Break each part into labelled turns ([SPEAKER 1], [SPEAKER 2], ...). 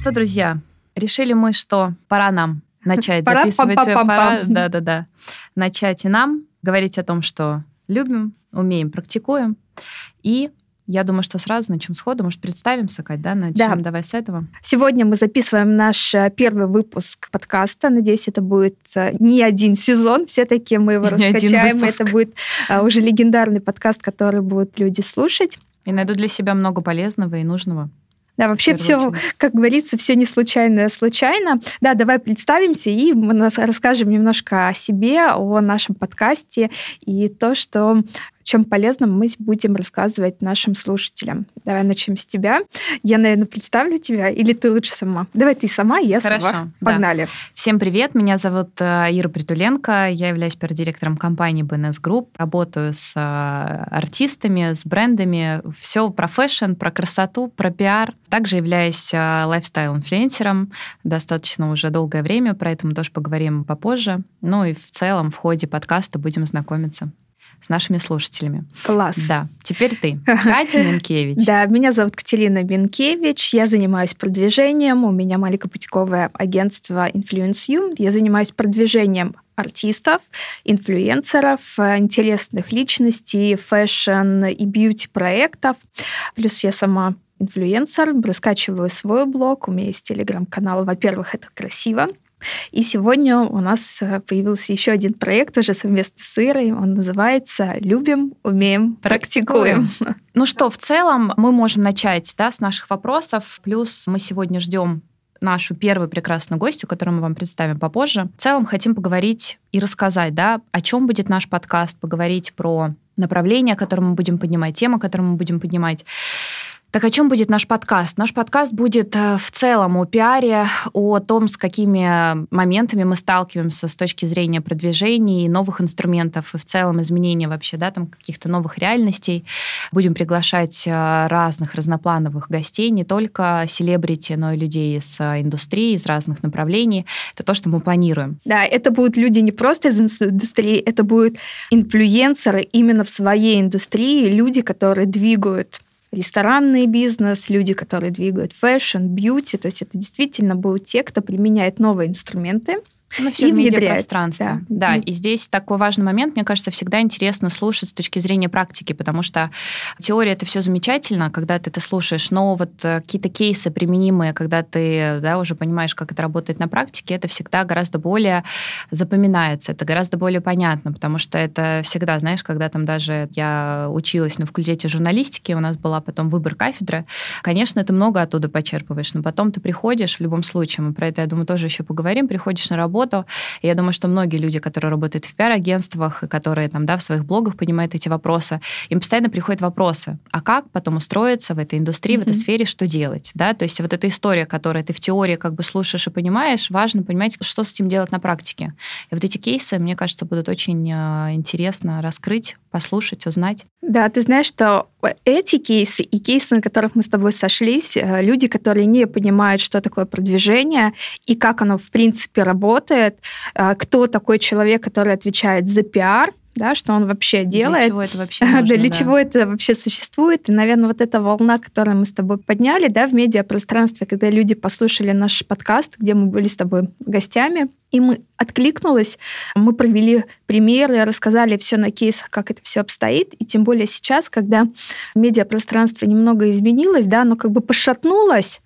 [SPEAKER 1] что, друзья, решили мы, что пора нам начать
[SPEAKER 2] Пора,
[SPEAKER 1] записывать.
[SPEAKER 2] пам-пам-пам-пам.
[SPEAKER 1] Пора, да-да-да. Начать и нам говорить о том, что любим, умеем, практикуем. И я думаю, что сразу начнем сходу. Может, представимся, Кать, да? Начнем
[SPEAKER 2] Да.
[SPEAKER 1] давай с этого.
[SPEAKER 2] Сегодня мы записываем наш э, первый выпуск подкаста. Надеюсь, это будет э, не один сезон. Все-таки мы его
[SPEAKER 1] Не
[SPEAKER 2] раскачаем. Это будет э, уже легендарный подкаст, который будут люди слушать.
[SPEAKER 1] И найду для себя много полезного и нужного.
[SPEAKER 2] Да, вообще все,
[SPEAKER 1] очередь.
[SPEAKER 2] как говорится, все не случайно, случайно. Да, давай представимся и расскажем немножко о себе, о нашем подкасте и то, что чем полезном мы будем рассказывать нашим слушателям. Давай начнем с тебя. Я, наверное, представлю тебя, или ты лучше сама? Давай ты сама, я
[SPEAKER 1] Хорошо,
[SPEAKER 2] сама.
[SPEAKER 1] да.
[SPEAKER 2] Погнали.
[SPEAKER 1] Всем привет, меня зовут э, Ира Притуленко, я являюсь пиар-директором компании BNS Group, работаю с э, артистами, с брендами, все про фэшн, про красоту, про пиар. Также являюсь э, лайфстайл-инфлюенсером достаточно уже долгое время, про это мы тоже поговорим попозже. Ну и в целом в ходе подкаста будем знакомиться с нашими слушателями.
[SPEAKER 2] Класс.
[SPEAKER 1] Да, теперь ты, Катя Минкевич.
[SPEAKER 2] Да, меня зовут Катерина Бенкевич, я занимаюсь продвижением, у меня маленькобутиковое агентство Influence You, я занимаюсь продвижением артистов, инфлюенсеров, интересных личностей, фэшн и бьюти-проектов. Плюс я сама инфлюенсер, раскачиваю свой блог, у меня есть телеграм-канал. Во-первых, это красиво. И сегодня у нас э, появился еще один проект уже совместно с Ирой. Он называется «Любим, умеем, практикуем».
[SPEAKER 1] Ну что, в целом мы можем начать да, с наших вопросов. Плюс мы сегодня ждем нашу первую прекрасную гостью, которую мы вам представим попозже. В целом хотим поговорить и рассказать, да, о чем будет наш подкаст, поговорить про направление, которое мы будем поднимать, тему, которую мы будем поднимать. Так о чем будет наш подкаст? Наш подкаст будет э, в целом о пиаре, о том, с какими моментами мы сталкиваемся с точки зрения продвижения и новых инструментов, и в целом изменения вообще, да, там каких-то новых реальностей. Будем приглашать э, разных разноплановых гостей, не только селебрити, но и людей из э, индустрии, из разных направлений. Это то, что мы планируем.
[SPEAKER 2] Да, это будут люди не просто из индустрии, это будут инфлюенсеры именно в своей индустрии, люди, которые двигают ресторанный бизнес, люди, которые двигают фэшн, бьюти. То есть это действительно будут те, кто применяет новые инструменты.
[SPEAKER 1] Ну, все
[SPEAKER 2] И
[SPEAKER 1] в медиапространстве.
[SPEAKER 2] да.
[SPEAKER 1] Да. и здесь такой важный момент, мне кажется, всегда интересно слушать с точки зрения практики, потому что теория это все замечательно, когда ты это слушаешь, но вот э, какие-то кейсы применимые, когда ты да, уже понимаешь, как это работает на практике, это всегда гораздо более запоминается, это гораздо более понятно, потому что это всегда, знаешь, когда там даже я училась на факультете журналистики, у нас была потом выбор кафедры, конечно, ты много оттуда почерпываешь, но потом ты приходишь в любом случае, мы про это, я думаю, тоже еще поговорим, приходишь на работу, и я думаю, что многие люди, которые работают в пиар-агентствах, и которые там, да, в своих блогах понимают эти вопросы, им постоянно приходят вопросы, а как потом устроиться в этой индустрии, в этой сфере, что делать, да, то есть вот эта история, которую ты в теории как бы слушаешь и понимаешь, важно понимать, что с этим делать на практике. И вот эти кейсы, мне кажется, будут очень э, интересно раскрыть, послушать, узнать.
[SPEAKER 2] Да, ты знаешь, что эти кейсы и кейсы, на которых мы с тобой сошлись, э, люди, которые не понимают, что такое продвижение и как оно в принципе работает, э, кто такой человек, который отвечает за пиар, да, что он вообще делает.
[SPEAKER 1] Для чего это вообще нужно,
[SPEAKER 2] для
[SPEAKER 1] да.
[SPEAKER 2] чего это вообще существует. И, наверное, вот эта волна, которую мы с тобой подняли, да, в медиапространстве, когда люди послушали наш подкаст, где мы были с тобой гостями, и мы откликнулось, мы провели примеры, рассказали все на кейсах, как это все обстоит, и тем более сейчас, когда медиапространство немного изменилось, да, оно как бы пошатнулось,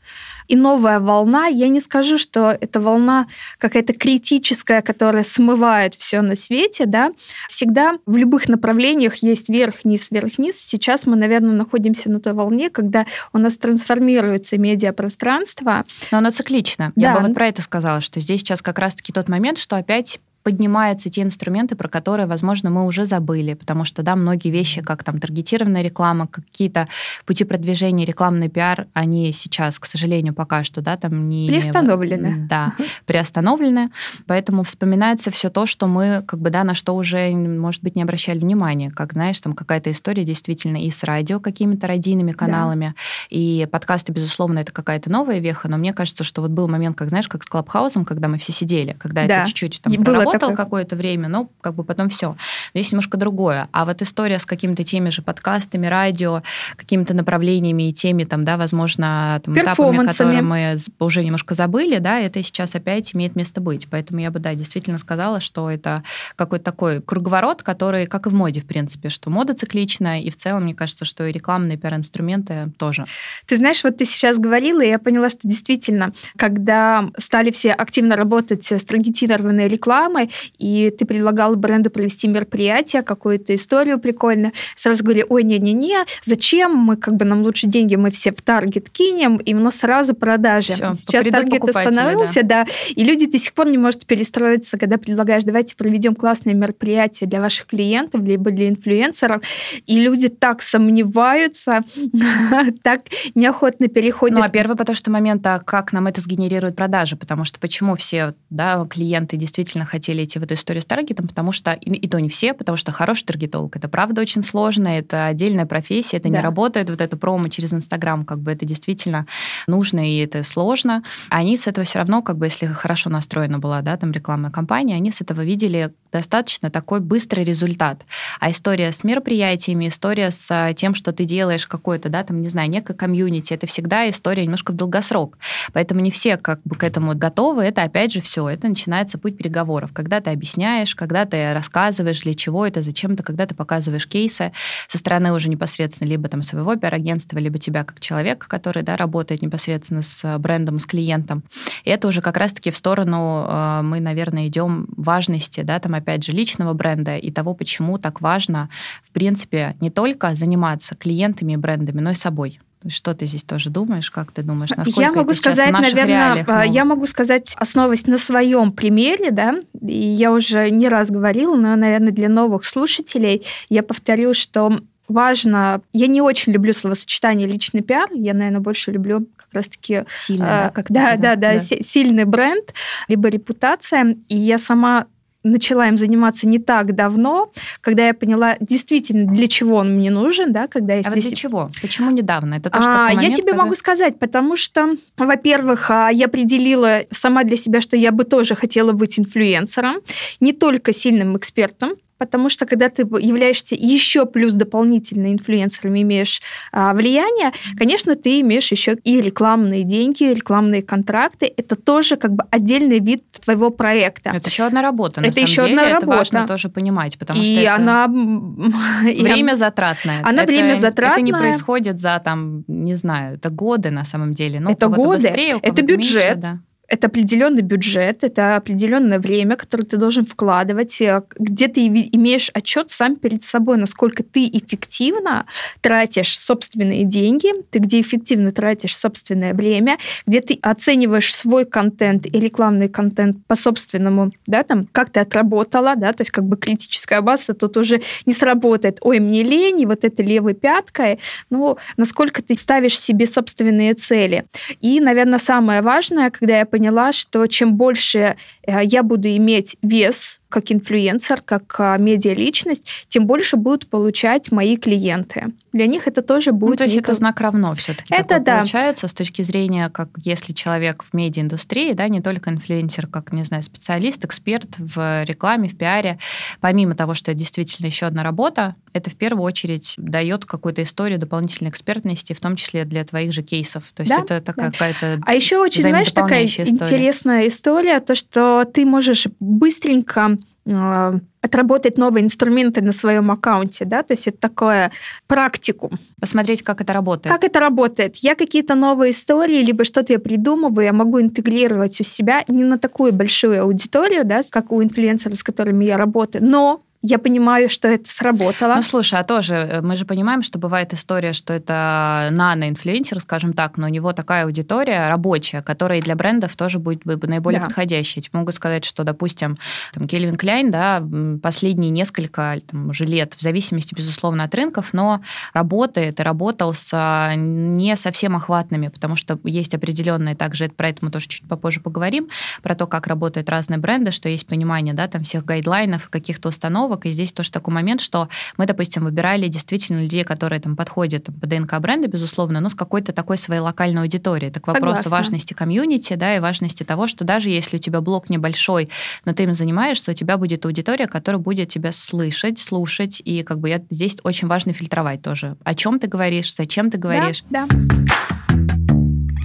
[SPEAKER 2] и новая волна, я не скажу, что это волна какая-то критическая, которая смывает все на свете, да, всегда в любых направлениях есть вверх-вниз, вверх-вниз. Сейчас мы, наверное, находимся на той волне, когда у нас трансформируется медиапространство.
[SPEAKER 1] Но оно циклично.
[SPEAKER 2] Да.
[SPEAKER 1] Я бы вот про это сказала, что здесь сейчас как раз-таки тот момент, что опять поднимаются те инструменты, про которые, возможно, мы уже забыли, потому что, да, многие вещи, как там таргетированная реклама, какие-то пути продвижения, рекламный пиар, они сейчас, к сожалению, пока что, да, там не...
[SPEAKER 2] Приостановлены.
[SPEAKER 1] Да, приостановлены, поэтому вспоминается все то, что мы, как бы, да, на что уже, может быть, не обращали внимания, как, знаешь, там какая-то история действительно и с радио какими-то радийными каналами, и подкасты, безусловно, это какая-то новая веха, но мне кажется, что вот был момент, как, знаешь, как с Клабхаусом, когда мы все сидели, когда
[SPEAKER 2] Да.
[SPEAKER 1] это чуть-чуть там
[SPEAKER 2] было
[SPEAKER 1] работал какое-то время, но как бы потом все. Здесь немножко другое. А вот история с какими-то теми же подкастами, радио, какими-то направлениями и теми, там, да, возможно, там, этапами, которые мы уже немножко забыли, да, это сейчас опять имеет место быть. Поэтому я бы, да, действительно сказала, что это какой-то такой круговорот, который, как и в моде, в принципе, что мода цикличная, и в целом, мне кажется, что и рекламные пиар-инструменты тоже.
[SPEAKER 2] Ты знаешь, вот ты сейчас говорила, и я поняла, что действительно, когда стали все активно работать с таргетированной рекламой, и ты предлагал бренду провести мероприятие, какую-то историю прикольную, сразу говорили, ой, не-не-не, зачем мы, как бы нам лучше деньги, мы все в таргет кинем, и у нас сразу продажи. Все, сейчас таргет остановился, да. да, и люди до сих пор не могут перестроиться, когда предлагаешь, давайте проведем классное мероприятие для ваших клиентов, либо для инфлюенсеров, и люди так сомневаются, так неохотно переходят.
[SPEAKER 1] Ну, а первый, потому что момент, а как нам это сгенерирует продажи, потому что почему все да, клиенты действительно хотели идти в эту историю с таргетом, потому что, и, и то не все, потому что хороший таргетолог, это правда очень сложно, это отдельная профессия, это да. не работает, вот это промо через Инстаграм, как бы это действительно нужно и это сложно. Они с этого все равно, как бы, если хорошо настроена была, да, там рекламная кампания, они с этого видели достаточно такой быстрый результат. А история с мероприятиями, история с а, тем, что ты делаешь какой-то, да, там, не знаю, некое комьюнити, это всегда история немножко в долгосрок. Поэтому не все как бы к этому готовы. Это, опять же, все. Это начинается путь переговоров. Когда ты объясняешь, когда ты рассказываешь, для чего это, зачем это, когда ты показываешь кейсы со стороны уже непосредственно либо там своего пиар-агентства, либо тебя как человека, который, да, работает непосредственно с брендом, с клиентом. И это уже как раз-таки в сторону а, мы, наверное, идем важности, да, там, опять же, личного бренда и того, почему так важно, в принципе, не только заниматься клиентами и брендами, но и собой. Что ты здесь тоже думаешь? Как ты думаешь?
[SPEAKER 2] Насколько я могу сказать, наверное, а, я могу сказать, основываясь на своем примере, да, и я уже не раз говорила, но, наверное, для новых слушателей я повторю, что важно. Я не очень люблю словосочетание личный пиар. Я, наверное, больше люблю как раз-таки
[SPEAKER 1] сильный, да,
[SPEAKER 2] как да, да, да, да, сильный бренд либо репутация. И я сама начала им заниматься не так давно, когда я поняла действительно, для чего он мне нужен, да, когда
[SPEAKER 1] есть... А вот для чего? Почему недавно?
[SPEAKER 2] Это тоже а, момент, Я тебе когда... могу сказать, потому что, во-первых, а, я определила сама для себя, что я бы тоже хотела быть инфлюенсером, не только сильным экспертом, потому что когда ты являешься еще плюс дополнительно инфлюенсером, имеешь а, влияние, конечно, ты имеешь еще и рекламные деньги, рекламные контракты. Это тоже как бы отдельный вид твоего проекта.
[SPEAKER 1] Это еще одна работа. На
[SPEAKER 2] это самом еще деле. одна работа.
[SPEAKER 1] Это важно тоже понимать, потому
[SPEAKER 2] и
[SPEAKER 1] что
[SPEAKER 2] она
[SPEAKER 1] время затратное.
[SPEAKER 2] Она
[SPEAKER 1] это,
[SPEAKER 2] время затратное.
[SPEAKER 1] Это не происходит за там, не знаю, это годы на самом деле. Ну,
[SPEAKER 2] это годы. Быстрее, это бюджет. Меньше, да это определенный бюджет, это определенное время, которое ты должен вкладывать, э, где ты имеешь отчет сам перед собой, насколько ты эффективно тратишь собственные деньги, ты где эффективно тратишь собственное время, где ты оцениваешь свой контент и рекламный контент по собственному, да, там, как ты отработала, да, то есть как бы критическая база тут уже не сработает. Ой, мне лень, и вот это левой пяткой. Ну, насколько ты ставишь себе собственные цели. И, наверное, самое важное, когда я поняла, что чем больше э, я буду иметь вес как инфлюенсер, как а, медиа-личность, тем больше будут получать мои клиенты. Для них это тоже ну, будет... Ну,
[SPEAKER 1] то есть некий... это знак равно все таки
[SPEAKER 2] Это да.
[SPEAKER 1] получается с точки зрения, как если человек в медиаиндустрии, да, не только инфлюенсер, как, не знаю, специалист, эксперт в рекламе, в пиаре, помимо того, что это действительно еще одна работа, это в первую очередь дает какую-то историю дополнительной экспертности, в том числе для твоих же кейсов. То есть да, это такая да. какая-то
[SPEAKER 2] А еще очень, знаешь, такая история. интересная история, то, что ты можешь быстренько отработать новые инструменты на своем аккаунте, да, то есть это такое практику.
[SPEAKER 1] Посмотреть, как это работает.
[SPEAKER 2] Как это работает. Я какие-то новые истории, либо что-то я придумываю, я могу интегрировать у себя не на такую большую аудиторию, да, как у инфлюенсеров, с которыми я работаю, но я понимаю, что это сработало.
[SPEAKER 1] Ну, слушай, а тоже э, мы же понимаем, что бывает история, что это нано-инфлюенсер, скажем так, но у него такая аудитория рабочая, которая для брендов тоже будет наиболее да. подходящей. Я могу сказать, что, допустим, там, Кельвин Кляйн, да, последние несколько там, уже лет, в зависимости, безусловно, от рынков, но работает и работал с а, не совсем охватными, потому что есть определенные, также про это мы тоже чуть попозже поговорим, про то, как работают разные бренды, что есть понимание, да, там всех гайдлайнов, каких-то установок, формулировок, и здесь тоже такой момент, что мы, допустим, выбирали действительно людей, которые там подходят по ДНК бренда, безусловно, но с какой-то такой своей локальной аудиторией. Это к вопросу Согласна. важности комьюнити, да, и важности того, что даже если у тебя блог небольшой, но ты им занимаешься, у тебя будет аудитория, которая будет тебя слышать, слушать, и как бы я, здесь очень важно фильтровать тоже. О чем ты говоришь, зачем ты говоришь.
[SPEAKER 2] Да, да.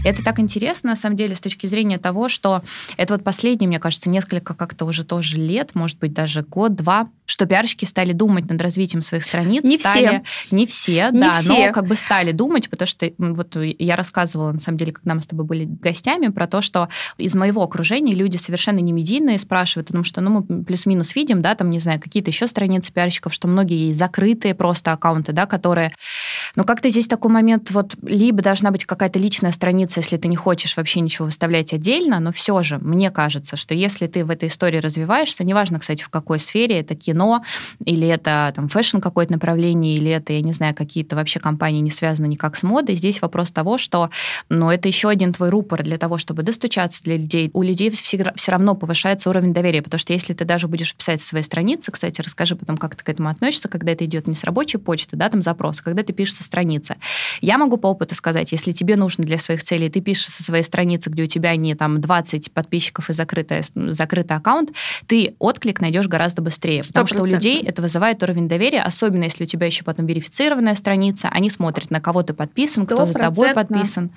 [SPEAKER 1] Это так интересно, на самом деле, с точки зрения того, что это вот последние, мне кажется, несколько как-то уже тоже лет, может быть, даже год-два, что пиарщики стали думать над развитием своих страниц.
[SPEAKER 2] Не
[SPEAKER 1] стали,
[SPEAKER 2] все.
[SPEAKER 1] Не все,
[SPEAKER 2] не
[SPEAKER 1] да,
[SPEAKER 2] все.
[SPEAKER 1] но как бы стали думать, потому что вот я рассказывала, на самом деле, когда мы с тобой были гостями, про то, что из моего окружения люди совершенно не медийные спрашивают, потому что ну, мы плюс-минус видим, да, там, не знаю, какие-то еще страницы пиарщиков, что многие есть закрытые просто аккаунты, да, которые... Но как-то здесь такой момент, вот либо должна быть какая-то личная страница, если ты не хочешь вообще ничего выставлять отдельно, но все же, мне кажется, что если ты в этой истории развиваешься, неважно, кстати, в какой сфере, это кино, кино, или это там фэшн какое-то направление, или это, я не знаю, какие-то вообще компании не связаны никак с модой. Здесь вопрос того, что ну, это еще один твой рупор для того, чтобы достучаться для людей. У людей все, все равно повышается уровень доверия, потому что если ты даже будешь писать свои страницы, кстати, расскажи потом, как ты к этому относишься, когда это идет не с рабочей почты, да, там запрос, а когда ты пишешь со страницы. Я могу по опыту сказать, если тебе нужно для своих целей, ты пишешь со своей страницы, где у тебя не там 20 подписчиков и закрытый, закрытый аккаунт, ты отклик найдешь гораздо быстрее, потому что у людей это вызывает уровень доверия, особенно если у тебя еще потом верифицированная страница, они смотрят, на кого ты подписан, кто за тобой подписан.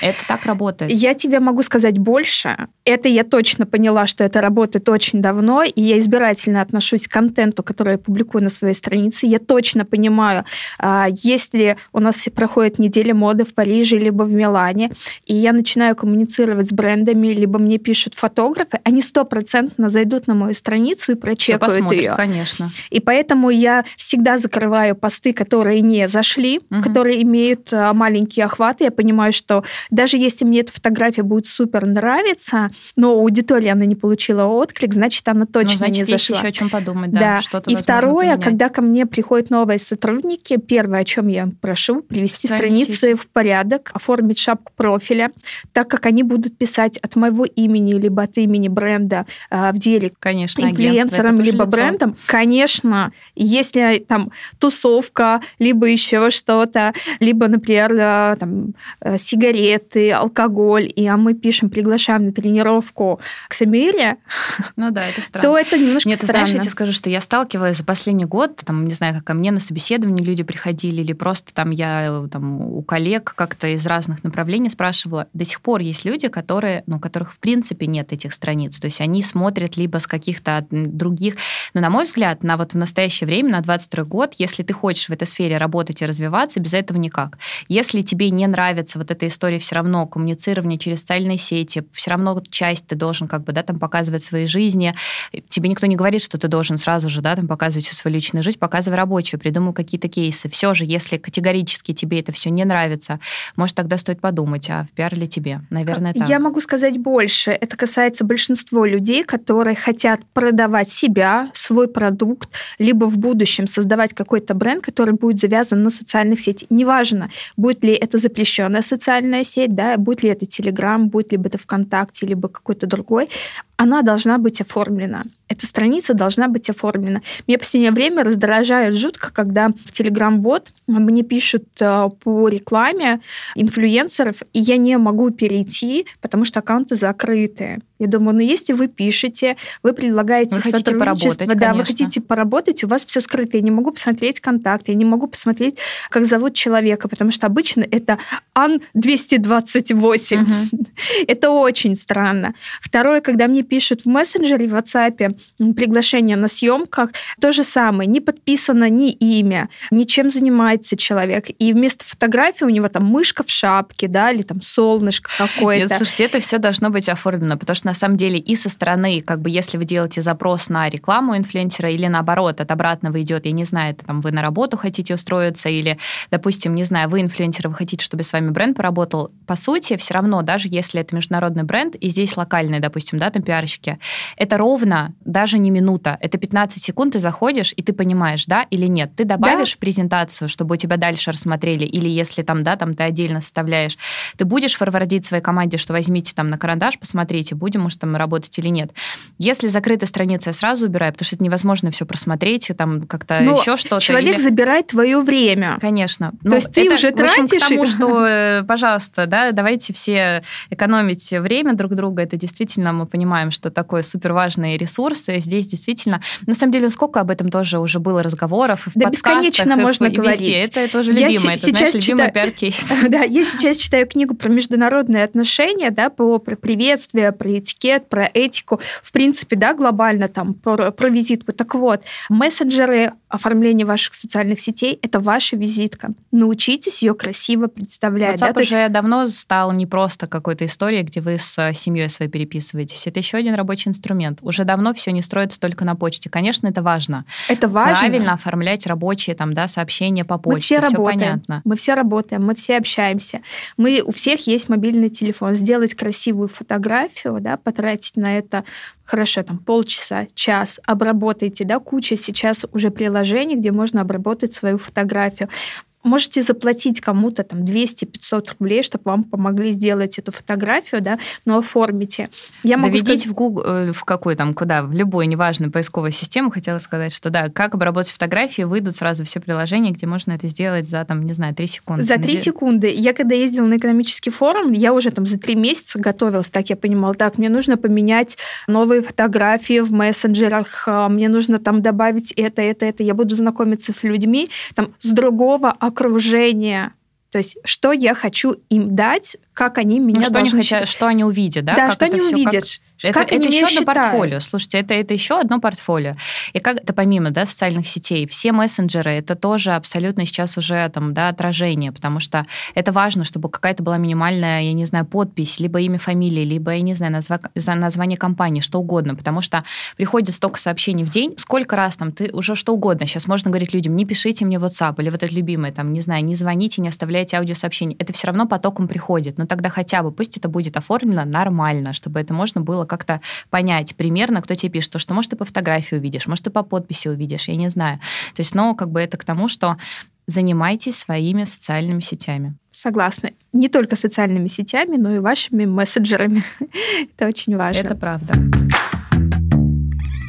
[SPEAKER 1] Это так работает.
[SPEAKER 2] Я тебе могу сказать больше. Это я точно поняла, что это работает очень давно, и я избирательно отношусь к контенту, который я публикую на своей странице. Я точно понимаю, а, если у нас проходит неделя моды в Париже либо в Милане, и я начинаю коммуницировать с брендами, либо мне пишут фотографы, они стопроцентно зайдут на мою страницу и прочекают ее.
[SPEAKER 1] Конечно конечно.
[SPEAKER 2] И поэтому я всегда закрываю посты, которые не зашли, угу. которые имеют а, маленькие охваты. Я понимаю, что даже если мне эта фотография будет супер нравиться, но аудитория она не получила отклик, значит, она точно ну,
[SPEAKER 1] значит,
[SPEAKER 2] не зашла.
[SPEAKER 1] еще о чем подумать, да.
[SPEAKER 2] да.
[SPEAKER 1] Что-то,
[SPEAKER 2] и второе, поменять. когда ко мне приходят новые сотрудники, первое, о чем я прошу, привести страницы сети. в порядок, оформить шапку профиля, так как они будут писать от моего имени либо от имени бренда э, в деле
[SPEAKER 1] Конечно,
[SPEAKER 2] инфлюенсером либо лицо. брендом, конечно, если там тусовка, либо еще что-то, либо, например, э, там, э, сигареты, алкоголь, и а мы пишем, приглашаем на тренировку к Самире,
[SPEAKER 1] ну да, это странно.
[SPEAKER 2] то это немножко
[SPEAKER 1] Нет,
[SPEAKER 2] странно.
[SPEAKER 1] ты знаешь, я тебе скажу, что я сталкивалась за последний год, там, не знаю, как ко мне на собеседование люди приходили, или просто там я там, у коллег как-то из разных направлений спрашивала. До сих пор есть люди, которые, ну, у которых в принципе нет этих страниц, то есть они смотрят либо с каких-то других, но, на мой взгляд, взгляд, на вот в настоящее время, на 22 год, если ты хочешь в этой сфере работать и развиваться, без этого никак. Если тебе не нравится вот эта история все равно, коммуницирование через социальные сети, все равно часть ты должен как бы, да, там показывать своей жизни, тебе никто не говорит, что ты должен сразу же, да, там показывать всю свою личную жизнь, показывай рабочую, придумай какие-то кейсы. Все же, если категорически тебе это все не нравится, может, тогда стоит подумать, а в пиар ли тебе? Наверное, так.
[SPEAKER 2] Я могу сказать больше. Это касается большинства людей, которые хотят продавать себя, свой продукт, либо в будущем создавать какой-то бренд, который будет завязан на социальных сетях. Неважно, будет ли это запрещенная социальная сеть, да, будет ли это Телеграм, будет ли это ВКонтакте, либо какой-то другой, она должна быть оформлена. Эта страница должна быть оформлена. Мне в последнее время раздражает жутко, когда в Telegram-бот мне пишут э, по рекламе инфлюенсеров, и я не могу перейти, потому что аккаунты закрыты. Я думаю, ну если вы пишете, вы предлагаете
[SPEAKER 1] вы сотрудничество,
[SPEAKER 2] да, конечно. вы хотите поработать, у вас все скрыто. Я не могу посмотреть контакты, я не могу посмотреть, как зовут человека, потому что обычно это Ан 228. Угу. это очень странно. Второе, когда мне пишут в мессенджере в WhatsApp приглашение на съемках, то же самое, не подписано ни имя, ни чем занимается человек. И вместо фотографии у него там мышка в шапке, да, или там солнышко какое-то. Нет,
[SPEAKER 1] слушайте, это все должно быть оформлено, потому что на самом деле и со стороны, как бы если вы делаете запрос на рекламу инфлюенсера или наоборот, от обратного идет, я не знаю, это там вы на работу хотите устроиться или, допустим, не знаю, вы инфлюенсер, вы хотите, чтобы с вами бренд поработал, по сути, все равно, даже если это международный бренд, и здесь локальный, допустим, да, там пиар пиарщики. Это ровно даже не минута. Это 15 секунд, ты заходишь, и ты понимаешь, да или нет. Ты добавишь да. презентацию, чтобы у тебя дальше рассмотрели, или если там, да, там ты отдельно составляешь, ты будешь форвардить своей команде, что возьмите там на карандаш, посмотрите, будем, может, там работать или нет. Если закрыта страница, я сразу убираю, потому что это невозможно все просмотреть, там как-то еще что-то.
[SPEAKER 2] Человек или... забирает твое время.
[SPEAKER 1] Конечно.
[SPEAKER 2] То ну, есть ты это, уже тратишь...
[SPEAKER 1] Общем, к тому, что, э, пожалуйста, да, давайте все экономить время друг друга. Это действительно, мы понимаем, что такое супер важный ресурс. И здесь действительно, на самом деле, сколько об этом тоже уже было разговоров и в
[SPEAKER 2] да
[SPEAKER 1] подкастах,
[SPEAKER 2] бесконечно
[SPEAKER 1] и,
[SPEAKER 2] можно
[SPEAKER 1] и
[SPEAKER 2] говорить.
[SPEAKER 1] Везде. Это тоже любимое. это,
[SPEAKER 2] сейчас
[SPEAKER 1] знаешь, любимый пиар-кейс.
[SPEAKER 2] Да, я сейчас читаю книгу про международные отношения, да, про, про приветствие, про этикет, про этику. В принципе, да, глобально там про, про визитку. Так вот, мессенджеры оформления ваших социальных сетей — это ваша визитка. Научитесь ее красиво представлять.
[SPEAKER 1] WhatsApp да? уже есть... давно стал не просто какой-то историей, где вы с э, семьей своей переписываетесь. Это еще один рабочий инструмент. Уже давно все не строится только на почте. Конечно, это важно.
[SPEAKER 2] Это важно.
[SPEAKER 1] Правильно оформлять рабочие там, да, сообщения по почте. Мы
[SPEAKER 2] все,
[SPEAKER 1] все
[SPEAKER 2] работаем.
[SPEAKER 1] понятно.
[SPEAKER 2] Мы все работаем, мы все общаемся. Мы, у всех есть мобильный телефон. Сделать красивую фотографию, да, потратить на это хорошо, там полчаса, час, обработайте, да, куча сейчас уже приложений, где можно обработать свою фотографию можете заплатить кому-то там 200-500 рублей, чтобы вам помогли сделать эту фотографию, да, но оформите.
[SPEAKER 1] Я могу Доведите сказать... в Google, э, в какой там, куда, в любой, неважно, поисковую систему, хотела сказать, что да, как обработать фотографии, выйдут сразу все приложения, где можно это сделать за, там, не знаю, 3 секунды.
[SPEAKER 2] За 3 секунды. Я когда ездила на экономический форум, я уже там за 3 месяца готовилась, так я понимала, так, мне нужно поменять новые фотографии в мессенджерах, а, мне нужно там добавить это, это, это, я буду знакомиться с людьми там с другого окружения. То есть, что я хочу им дать, как они меня
[SPEAKER 1] ну, что они хотят, что они увидят, да?
[SPEAKER 2] Да,
[SPEAKER 1] как
[SPEAKER 2] что они увидят.
[SPEAKER 1] Как... Это,
[SPEAKER 2] как
[SPEAKER 1] это еще
[SPEAKER 2] одно
[SPEAKER 1] портфолио. Слушайте, это, это еще одно портфолио. И как это помимо да, социальных сетей, все мессенджеры, это тоже абсолютно сейчас уже там, да, отражение, потому что это важно, чтобы какая-то была минимальная, я не знаю, подпись, либо имя, фамилия, либо, я не знаю, назва... название компании, что угодно, потому что приходит столько сообщений в день, сколько раз там ты уже что угодно. Сейчас можно говорить людям, не пишите мне WhatsApp, или вот это любимое, там, не знаю, не звоните, не оставляйте аудиосообщения. Это все равно потоком приходит. Но тогда хотя бы пусть это будет оформлено нормально, чтобы это можно было как-то понять примерно, кто тебе пишет. То, что, может, ты по фотографии увидишь, может, ты по подписи увидишь, я не знаю. То есть, ну, как бы это к тому, что занимайтесь своими социальными сетями.
[SPEAKER 2] Согласна. Не только социальными сетями, но и вашими мессенджерами. это очень важно.
[SPEAKER 1] Это правда.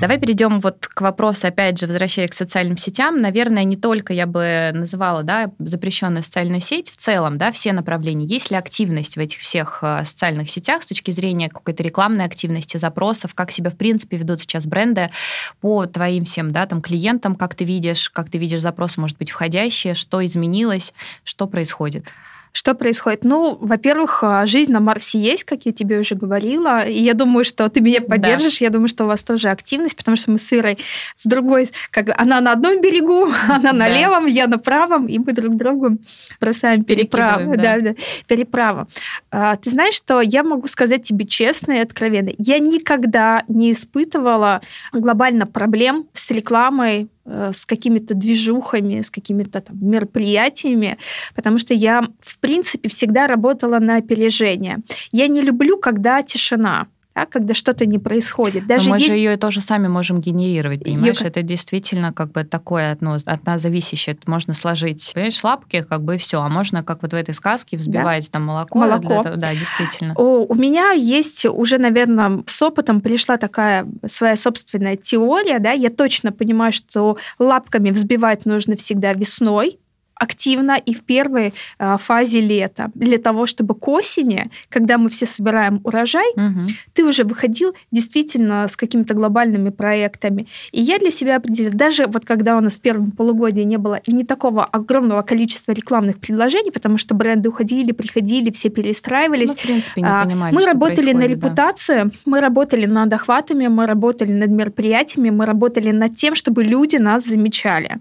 [SPEAKER 1] Давай перейдем вот к вопросу, опять же, возвращаясь к социальным сетям. Наверное, не только я бы называла да, запрещенную социальную сеть, в целом, да, все направления. Есть ли активность в этих всех э, социальных сетях с точки зрения какой-то рекламной активности, запросов, как себя, в принципе, ведут сейчас бренды по твоим всем да, там, клиентам, как ты видишь, как ты видишь запросы, может быть, входящие, что изменилось, что происходит?
[SPEAKER 2] Что происходит? Ну, во-первых, а, жизнь на Марсе есть, как я тебе уже говорила, и я думаю, что ты меня поддержишь, да. я думаю, что у вас тоже активность, потому что мы с Ирой с другой, как она на одном берегу, она на да. левом, я на правом, и мы друг другу бросаем переправу. Да. Да, да, переправу. А, ты знаешь, что я могу сказать тебе честно и откровенно, я никогда не испытывала глобально проблем с рекламой с какими-то движухами, с какими-то там мероприятиями, потому что я, в принципе, всегда работала на опережение. Я не люблю, когда тишина да, когда что-то не происходит.
[SPEAKER 1] Даже Но мы есть... же ее тоже сами можем генерировать, понимаешь? Ее... Это действительно как бы такое ну, от нас зависящее. Это можно сложить, понимаешь, лапки, как бы и все. А можно, как вот в этой сказке, взбивать да? там молоко.
[SPEAKER 2] Молоко.
[SPEAKER 1] Этого, да, действительно.
[SPEAKER 2] О, у меня есть уже, наверное, с опытом пришла такая своя собственная теория, да, я точно понимаю, что лапками взбивать нужно всегда весной, активно и в первой э, фазе лета, для того, чтобы к осени, когда мы все собираем урожай, угу. ты уже выходил действительно с какими-то глобальными проектами. И я для себя определила, даже вот когда у нас в первом полугодии не было не такого огромного количества рекламных предложений, потому что бренды уходили, приходили, все перестраивались. Ну,
[SPEAKER 1] в принципе, не а, понимали,
[SPEAKER 2] мы работали на репутации, да. мы работали над охватами, мы работали над мероприятиями, мы работали над тем, чтобы люди нас замечали.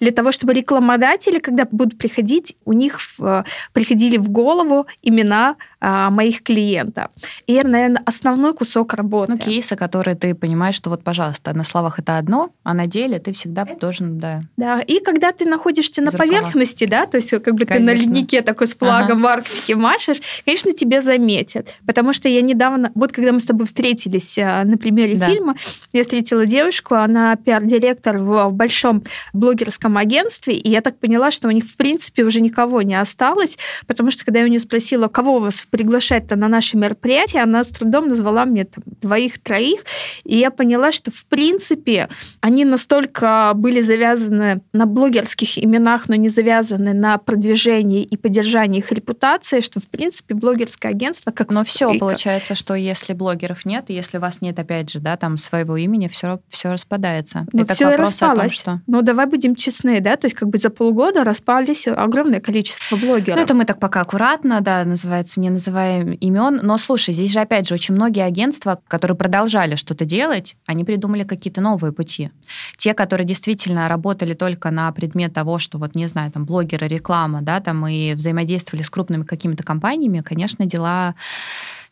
[SPEAKER 2] Для того, чтобы рекламодатели, когда когда будут приходить, у них в, приходили в голову имена а, моих клиентов. И это, наверное, основной кусок работы.
[SPEAKER 1] Ну, кейсы, которые ты понимаешь, что вот, пожалуйста, на словах это одно, а на деле ты всегда должен, да.
[SPEAKER 2] Да, и когда ты находишься на поверхности, да, то есть как бы конечно. ты на леднике такой с флагом ага. в Арктике машешь, конечно, тебя заметят. Потому что я недавно, вот когда мы с тобой встретились а, на примере да. фильма, я встретила девушку, она пиар-директор в большом блогерском агентстве, и я так поняла, что у них, в принципе, уже никого не осталось, потому что когда я у нее спросила, кого вас приглашать-то на наше мероприятие, она с трудом назвала мне там, двоих-троих, и я поняла, что, в принципе, они настолько были завязаны на блогерских именах, но не завязаны на продвижении и поддержании их репутации, что, в принципе, блогерское агентство как...
[SPEAKER 1] Но все получается, что если блогеров нет, если у вас нет, опять же, да, там своего имени, все, все распадается.
[SPEAKER 2] Ну, все и распалось. Том, что... Ну, давай будем честны, да, то есть как бы за полгода распались огромное количество блогеров.
[SPEAKER 1] Ну, это мы так пока аккуратно, да, называется, не называем имен. Но слушай, здесь же, опять же, очень многие агентства, которые продолжали что-то делать, они придумали какие-то новые пути. Те, которые действительно работали только на предмет того, что вот, не знаю, там, блогеры, реклама, да, там, и взаимодействовали с крупными какими-то компаниями, конечно, дела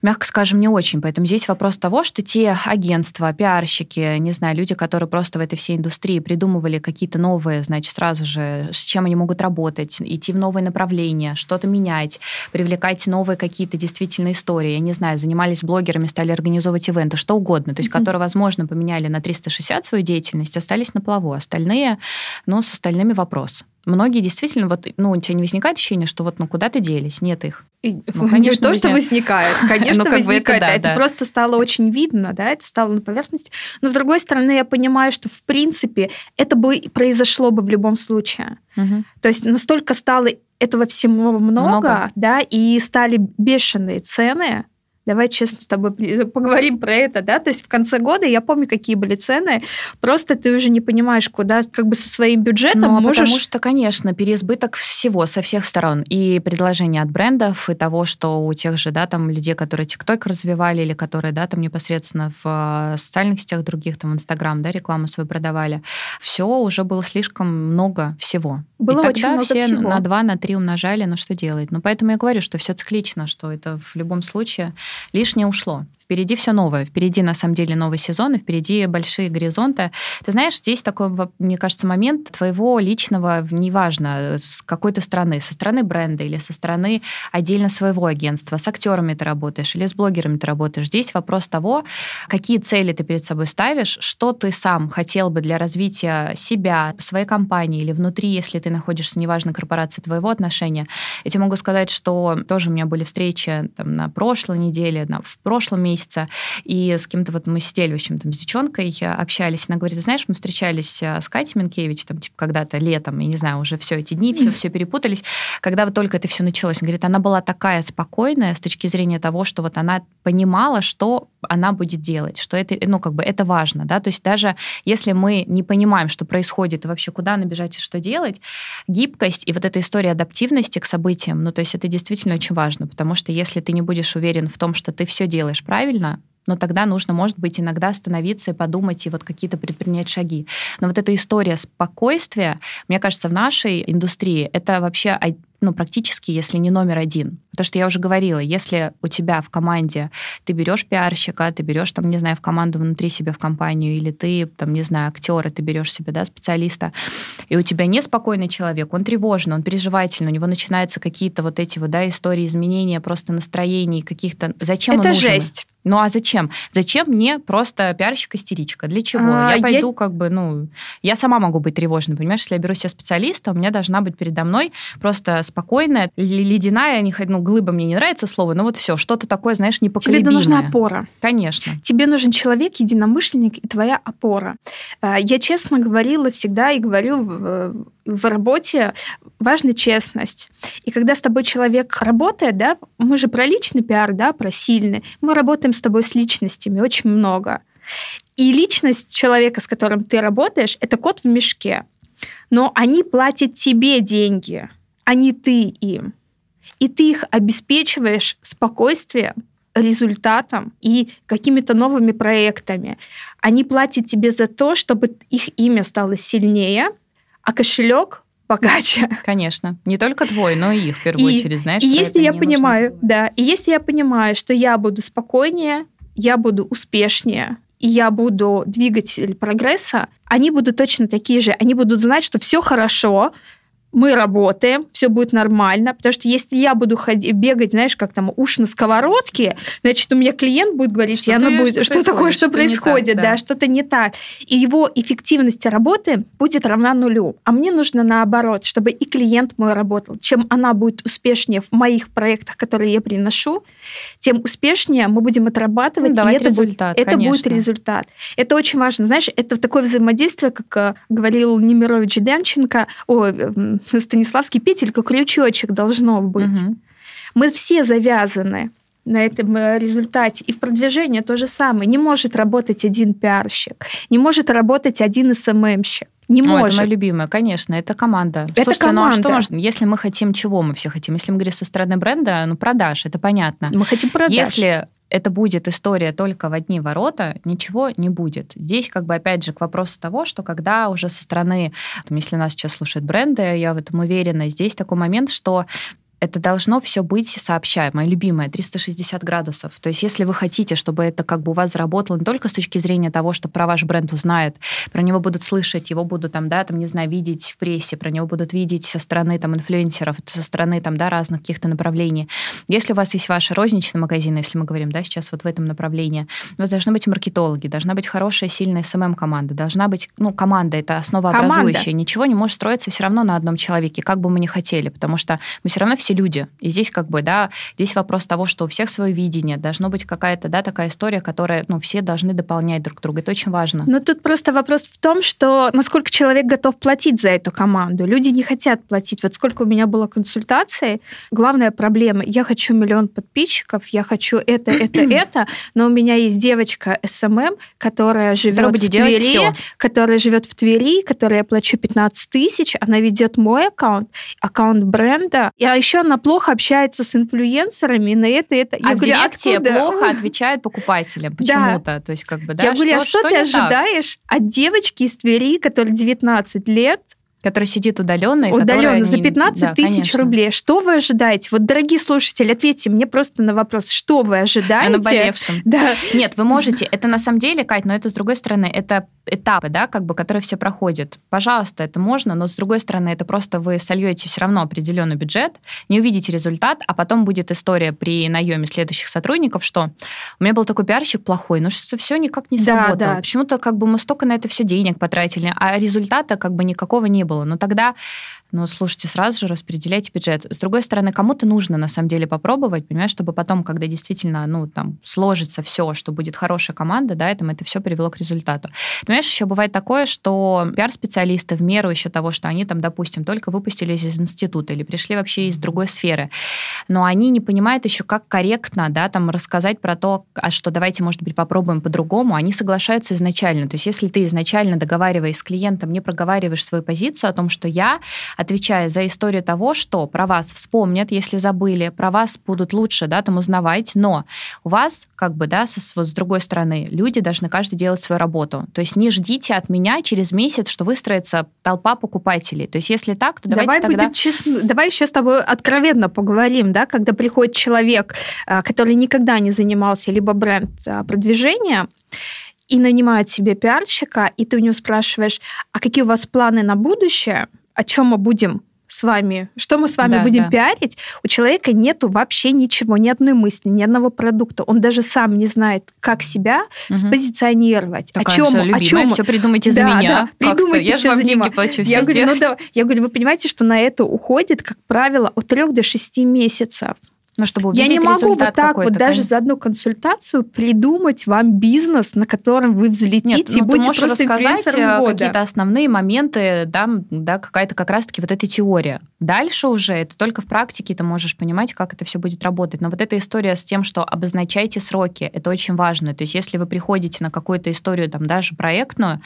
[SPEAKER 1] мягко скажем, не очень. Поэтому здесь вопрос того, что те агентства, пиарщики, не знаю, люди, которые просто в этой всей индустрии придумывали какие-то новые, значит, сразу же, с чем они могут работать, идти в новые направления, что-то менять, привлекать новые какие-то действительно истории. Я не знаю, занимались блогерами, стали организовывать ивенты, что угодно, то есть, mm-hmm. которые, возможно, поменяли на 360 свою деятельность, остались на плаву. Остальные, ну, с остальными вопрос. Многие действительно, вот, ну, у тебя не возникает ощущение, что вот, ну, куда-то делись, нет их.
[SPEAKER 2] ну, конечно, не то, что возникает, конечно, ну, возникает. Это, это просто стало очень видно, да, это стало на поверхности. Но, с другой стороны, я понимаю, что, в принципе, это бы произошло бы в любом случае. Угу. То есть настолько стало этого всего много, много, да, и стали бешеные цены, Давай честно с тобой поговорим про это, да? То есть в конце года я помню, какие были цены. Просто ты уже не понимаешь, куда как бы со своим бюджетом
[SPEAKER 1] ну,
[SPEAKER 2] можешь...
[SPEAKER 1] потому что, конечно, переизбыток всего со всех сторон. И предложения от брендов, и того, что у тех же, да, там людей, которые ТикТок развивали, или которые, да, там непосредственно в э, социальных сетях других, там, Инстаграм, да, рекламу свою продавали. Все уже было слишком много всего.
[SPEAKER 2] Было
[SPEAKER 1] и
[SPEAKER 2] очень тогда много
[SPEAKER 1] все
[SPEAKER 2] всего.
[SPEAKER 1] на два, на три умножали, ну что делать? Ну, поэтому я говорю, что все циклично, что это в любом случае лишнее ушло. Впереди все новое, впереди на самом деле новый сезон, и впереди большие горизонты. Ты знаешь, здесь такой, мне кажется, момент твоего личного, неважно, с какой то страны, со стороны бренда или со стороны отдельно своего агентства, с актерами ты работаешь или с блогерами ты работаешь. Здесь вопрос того, какие цели ты перед собой ставишь, что ты сам хотел бы для развития себя, своей компании или внутри, если ты находишься, неважно, корпорации твоего отношения. Я тебе могу сказать, что тоже у меня были встречи там, на прошлой неделе, на, в прошлом месяце, месяца, и с кем-то вот мы сидели, в общем, там, с девчонкой, э, общались, она говорит, знаешь, мы встречались э, с Катей Минкевич, там, типа, когда-то летом, я не знаю, уже все эти дни, все, все перепутались, когда вот только это все началось. Она говорит, она была такая спокойная с точки зрения того, что вот она понимала, что она будет делать, что это, ну, как бы это важно, да, то есть даже если мы не понимаем, что происходит, вообще куда набежать и что делать, гибкость и вот эта история адаптивности к событиям, ну, то есть это действительно очень важно, потому что если ты не будешь уверен в том, что ты все делаешь правильно, но тогда нужно, может быть, иногда остановиться и подумать, и вот какие-то предпринять шаги. Но вот эта история спокойствия, мне кажется, в нашей индустрии это вообще ну, практически, если не номер один. Потому что я уже говорила, если у тебя в команде ты берешь пиарщика, ты берешь, там, не знаю, в команду внутри себя в компанию, или ты, там, не знаю, актера, ты берешь себе, да, специалиста, и у тебя неспокойный человек, он тревожный, он переживательный, у него начинаются какие-то вот эти вот, да, истории изменения просто настроений, каких-то... Зачем
[SPEAKER 2] Это
[SPEAKER 1] он нужен?
[SPEAKER 2] жесть.
[SPEAKER 1] Ну а зачем? Зачем мне просто пиарщик-истеричка? Для чего? А, я пойду я... как бы, ну, я сама могу быть тревожной, понимаешь? Если я беру себе специалиста, у меня должна быть передо мной просто спокойная, ледяная, не, ну, глыба мне не нравится слово, но вот все, что-то такое, знаешь, непоколебимое.
[SPEAKER 2] Тебе нужна опора.
[SPEAKER 1] Конечно.
[SPEAKER 2] Тебе нужен человек, единомышленник и твоя опора. А, я честно говорила всегда и говорю в, в работе важна честность. И когда с тобой человек работает, да, мы же про личный пиар, да, про сильный, мы работаем работаем с тобой с личностями очень много. И личность человека, с которым ты работаешь, это кот в мешке. Но они платят тебе деньги, а не ты им. И ты их обеспечиваешь спокойствием, результатом и какими-то новыми проектами. Они платят тебе за то, чтобы их имя стало сильнее, а кошелек богаче.
[SPEAKER 1] Конечно. Не только твой, но и их в первую
[SPEAKER 2] и,
[SPEAKER 1] очередь, знаешь.
[SPEAKER 2] И если я понимаю, да, и если я понимаю, что я буду спокойнее, я буду успешнее, и я буду двигатель прогресса, они будут точно такие же. Они будут знать, что все хорошо, мы работаем, все будет нормально, потому что если я буду ходить, бегать, знаешь, как там уж на сковородке, значит, у меня клиент будет говорить, что, она будет, что, что такое, что, что происходит, так, да, да что-то не так. И его эффективность работы будет равна нулю. А мне нужно наоборот, чтобы и клиент мой работал. Чем она будет успешнее в моих проектах, которые я приношу, тем успешнее мы будем отрабатывать,
[SPEAKER 1] ну, и это, результат,
[SPEAKER 2] будет, это будет результат. Это очень важно. Знаешь, это такое взаимодействие, как э, говорил Немирович Денченко, о, Станиславский петелька, крючочек должно быть. Угу. Мы все завязаны на этом э, результате. И в продвижении то же самое. Не может работать один пиарщик, не может работать один СММщик. Не
[SPEAKER 1] О,
[SPEAKER 2] может.
[SPEAKER 1] Это моя любимая, конечно, это команда.
[SPEAKER 2] Это Слушайте, команда. ну а
[SPEAKER 1] что можно, если мы хотим чего мы все хотим? Если мы говорим со стороны бренда, ну продаж, это понятно.
[SPEAKER 2] Мы хотим продаж.
[SPEAKER 1] Если это будет история только в одни ворота, ничего не будет. Здесь как бы опять же к вопросу того, что когда уже со стороны, там, если нас сейчас слушают бренды, я в этом уверена, здесь такой момент, что это должно все быть сообща. Моя любимая, 360 градусов. То есть если вы хотите, чтобы это как бы у вас заработало не только с точки зрения того, что про ваш бренд узнают, про него будут слышать, его будут там, да, там, не знаю, видеть в прессе, про него будут видеть со стороны там инфлюенсеров, со стороны там, да, разных каких-то направлений. Если у вас есть ваши розничные магазины, если мы говорим, да, сейчас вот в этом направлении, у вас должны быть маркетологи, должна быть хорошая, сильная СММ-команда, должна быть, ну, команда, это основообразующая. Команда. Ничего не может строиться все равно на одном человеке, как бы мы ни хотели, потому что мы все равно все все люди. И здесь как бы, да, здесь вопрос того, что у всех свое видение, должно быть какая-то, да, такая история, которая, ну, все должны дополнять друг друга. Это очень важно.
[SPEAKER 2] Но тут просто вопрос в том, что насколько человек готов платить за эту команду. Люди не хотят платить. Вот сколько у меня было консультаций, главная проблема, я хочу миллион подписчиков, я хочу это, это, это, но у меня есть девочка SMM, которая живет в Твери, все. которая живет в Твери, которой я плачу 15 тысяч, она ведет мой аккаунт, аккаунт бренда. Я еще она плохо общается с инфлюенсерами, на это это.
[SPEAKER 1] Я а говорю, в директе откуда? плохо отвечает покупателям почему-то. Да. То есть как бы, да,
[SPEAKER 2] Я говорю, а что, что ты ожидаешь так? от девочки из Твери, которой 19 лет,
[SPEAKER 1] который сидит удаленно.
[SPEAKER 2] Удаленно, за 15 да, тысяч конечно. рублей. Что вы ожидаете? Вот, дорогие слушатели, ответьте мне просто на вопрос, что вы ожидаете?
[SPEAKER 1] О наболевшем.
[SPEAKER 2] Да.
[SPEAKER 1] Нет, вы можете, это на самом деле, Кать, но это с другой стороны, это этапы, да, как бы, которые все проходят. Пожалуйста, это можно, но с другой стороны, это просто вы сольете все равно определенный бюджет, не увидите результат, а потом будет история при наеме следующих сотрудников, что у меня был такой пиарщик плохой, но что все никак не сработало. Да, да. Почему-то как бы мы столько на это все денег потратили, а результата как бы никакого не было было. Но тогда ну, слушайте, сразу же распределяйте бюджет. С другой стороны, кому-то нужно, на самом деле, попробовать, понимаешь, чтобы потом, когда действительно, ну, там, сложится все, что будет хорошая команда, да, это, это все привело к результату. Понимаешь, еще бывает такое, что пиар-специалисты в меру еще того, что они там, допустим, только выпустились из института или пришли вообще из другой сферы, но они не понимают еще, как корректно, да, там, рассказать про то, а что давайте, может быть, попробуем по-другому, они соглашаются изначально. То есть, если ты изначально договариваясь с клиентом, не проговариваешь свою позицию о том, что я отвечая за историю того, что про вас вспомнят, если забыли, про вас будут лучше, да, там узнавать, но у вас, как бы, да, с, вот с другой стороны, люди должны каждый делать свою работу. То есть не ждите от меня через месяц, что выстроится толпа покупателей. То есть если так, то давайте
[SPEAKER 2] давай
[SPEAKER 1] тогда...
[SPEAKER 2] будем честны, давай еще с тобой откровенно поговорим, да, когда приходит человек, а, который никогда не занимался либо бренд а, продвижения, и нанимает себе пиарщика, и ты у него спрашиваешь, а какие у вас планы на будущее, о чем мы будем с вами, что мы с вами да, будем да. пиарить, у человека нету вообще ничего, ни одной мысли, ни одного продукта. Он даже сам не знает, как себя угу. спозиционировать.
[SPEAKER 1] Такая о чем,
[SPEAKER 2] о чем
[SPEAKER 1] все придумайте за
[SPEAKER 2] да,
[SPEAKER 1] меня.
[SPEAKER 2] Да, придумайте
[SPEAKER 1] Я же вам деньги плачу.
[SPEAKER 2] Я говорю, ну, да, я говорю, вы понимаете, что на это уходит, как правило, от трех до шести месяцев.
[SPEAKER 1] Ну, чтобы увидеть
[SPEAKER 2] Я не могу вот так вот даже за одну консультацию придумать вам бизнес, на котором вы взлетите Нет, ну, и будете просто рассказать
[SPEAKER 1] э, какие-то основные моменты, да, да какая-то как раз-таки вот эта теория. Дальше уже это только в практике ты можешь понимать, как это все будет работать. Но вот эта история с тем, что обозначайте сроки, это очень важно. То есть если вы приходите на какую-то историю, там, даже проектную,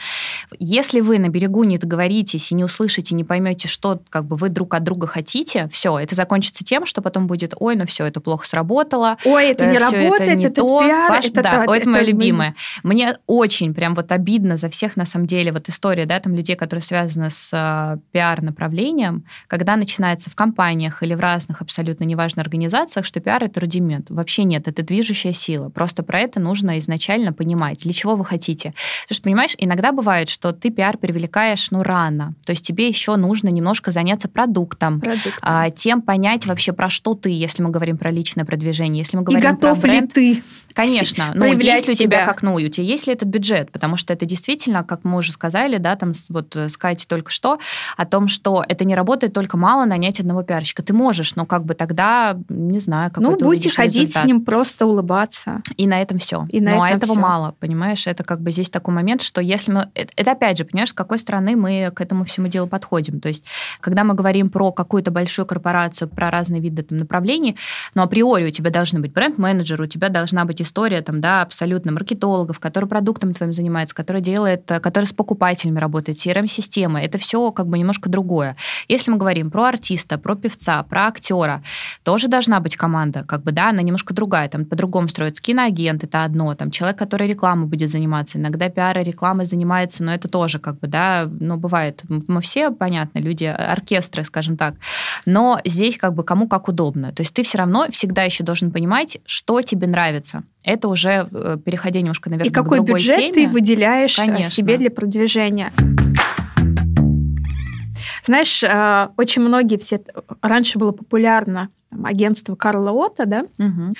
[SPEAKER 1] Если вы на берегу не договоритесь и не услышите, не поймете, что как бы вы друг от друга хотите, все, это закончится тем, что потом будет, ой, ну все, это плохо сработало.
[SPEAKER 2] Ой, это не работает, это, не это то. пиар,
[SPEAKER 1] Ваш, это да, то, это, это мое любимое. Мне очень прям вот обидно за всех, на самом деле, вот история, да, там людей, которые связаны с э, пиар-направлением, когда начинается в компаниях или в разных абсолютно неважно организациях, что пиар это рудимент. Вообще нет, это движущая сила. Просто про это нужно изначально понимать, для чего вы хотите. Потому что, понимаешь, иногда бывает, что ты пиар привлекаешь, ну, рано. То есть тебе еще нужно немножко заняться продуктом, продуктом. А, тем понять вообще, про что ты, если мы говорим про личное продвижение, если мы говорим
[SPEAKER 2] И готов
[SPEAKER 1] про бренд,
[SPEAKER 2] ли ты
[SPEAKER 1] Конечно, но есть ли у тебя как, ну, у тебя есть ли этот бюджет, потому что это действительно, как мы уже сказали, да, там вот э, с только что, о том, что это не работает только мало нанять одного пиарщика. Ты можешь, но как бы тогда, не знаю, какой
[SPEAKER 2] Ну, будете ходить результат. с ним, просто улыбаться.
[SPEAKER 1] И на этом все. И на но этом этого все. мало, понимаешь? Это как бы здесь такой момент, что если мы... Э, это опять же, понимаешь, с какой стороны мы к этому всему делу подходим. То есть, когда мы говорим про какую-то большую корпорацию, про разные виды там, направлений, но априори у тебя должны быть бренд-менеджер, у тебя должна быть история там, да, абсолютно маркетологов, который продуктом твоим занимается, который делает, который с покупателями работает, CRM-система. Это все как бы немножко другое. Если мы говорим про артиста, про певца, про актера, тоже должна быть команда, как бы, да, она немножко другая, там по-другому строится. Киноагент это одно, там человек, который рекламой будет заниматься, иногда пиар и рекламой занимается, но это тоже как бы, да, ну, бывает. Мы все, понятно, люди, оркестры, скажем так. Но здесь как бы кому как удобно. То есть ты все равно всегда еще должен понимать, что тебе нравится это уже э, переходя немножко, наверное,
[SPEAKER 2] И какой
[SPEAKER 1] к другой
[SPEAKER 2] бюджет
[SPEAKER 1] теме.
[SPEAKER 2] ты выделяешь э, Конечно. себе для продвижения? Знаешь, э, очень многие все... Раньше было популярно агентство Карла Ота, да? Угу.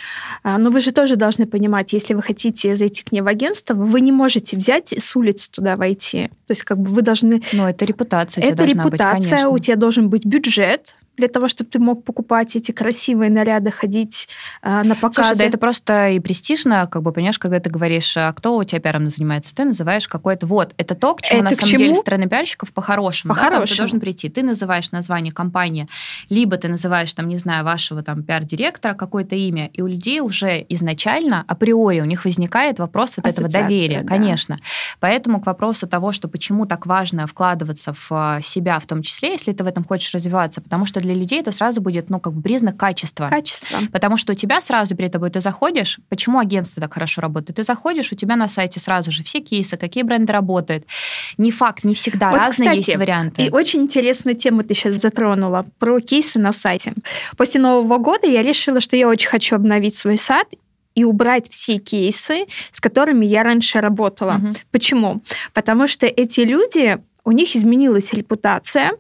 [SPEAKER 2] Но вы же тоже должны понимать, если вы хотите зайти к ней в агентство, вы не можете взять с улицы туда войти. То есть как бы вы должны...
[SPEAKER 1] Но это репутация
[SPEAKER 2] у тебя Это репутация, быть, у тебя должен быть бюджет, для того, чтобы ты мог покупать эти красивые наряды, ходить э, на показы.
[SPEAKER 1] Слушай, да это просто и престижно, как бы, понимаешь, когда ты говоришь, а кто у тебя пиаром занимается, ты называешь какой-то вот, это то, к чему это на самом чему? деле стороны пиарщиков по-хорошему. По-хорошему. Да, ты должен прийти. Ты называешь название компании, либо ты называешь, там, не знаю, вашего там пиар-директора какое-то имя, и у людей уже изначально, априори, у них возникает вопрос вот Ассоциация, этого доверия, да. конечно. Поэтому к вопросу того, что почему так важно вкладываться в а, себя в том числе, если ты в этом хочешь развиваться, потому что для людей это сразу будет, ну, как бы признак качества.
[SPEAKER 2] Качество.
[SPEAKER 1] Потому что у тебя сразу перед тобой ты заходишь, почему агентство так хорошо работает? Ты заходишь, у тебя на сайте сразу же все кейсы, какие бренды работают. Не факт, не всегда, вот, разные кстати, есть варианты.
[SPEAKER 2] И очень интересную тему ты сейчас затронула про кейсы на сайте. После Нового года я решила, что я очень хочу обновить свой сайт и убрать все кейсы, с которыми я раньше работала. Угу. Почему? Потому что эти люди, у них изменилась репутация,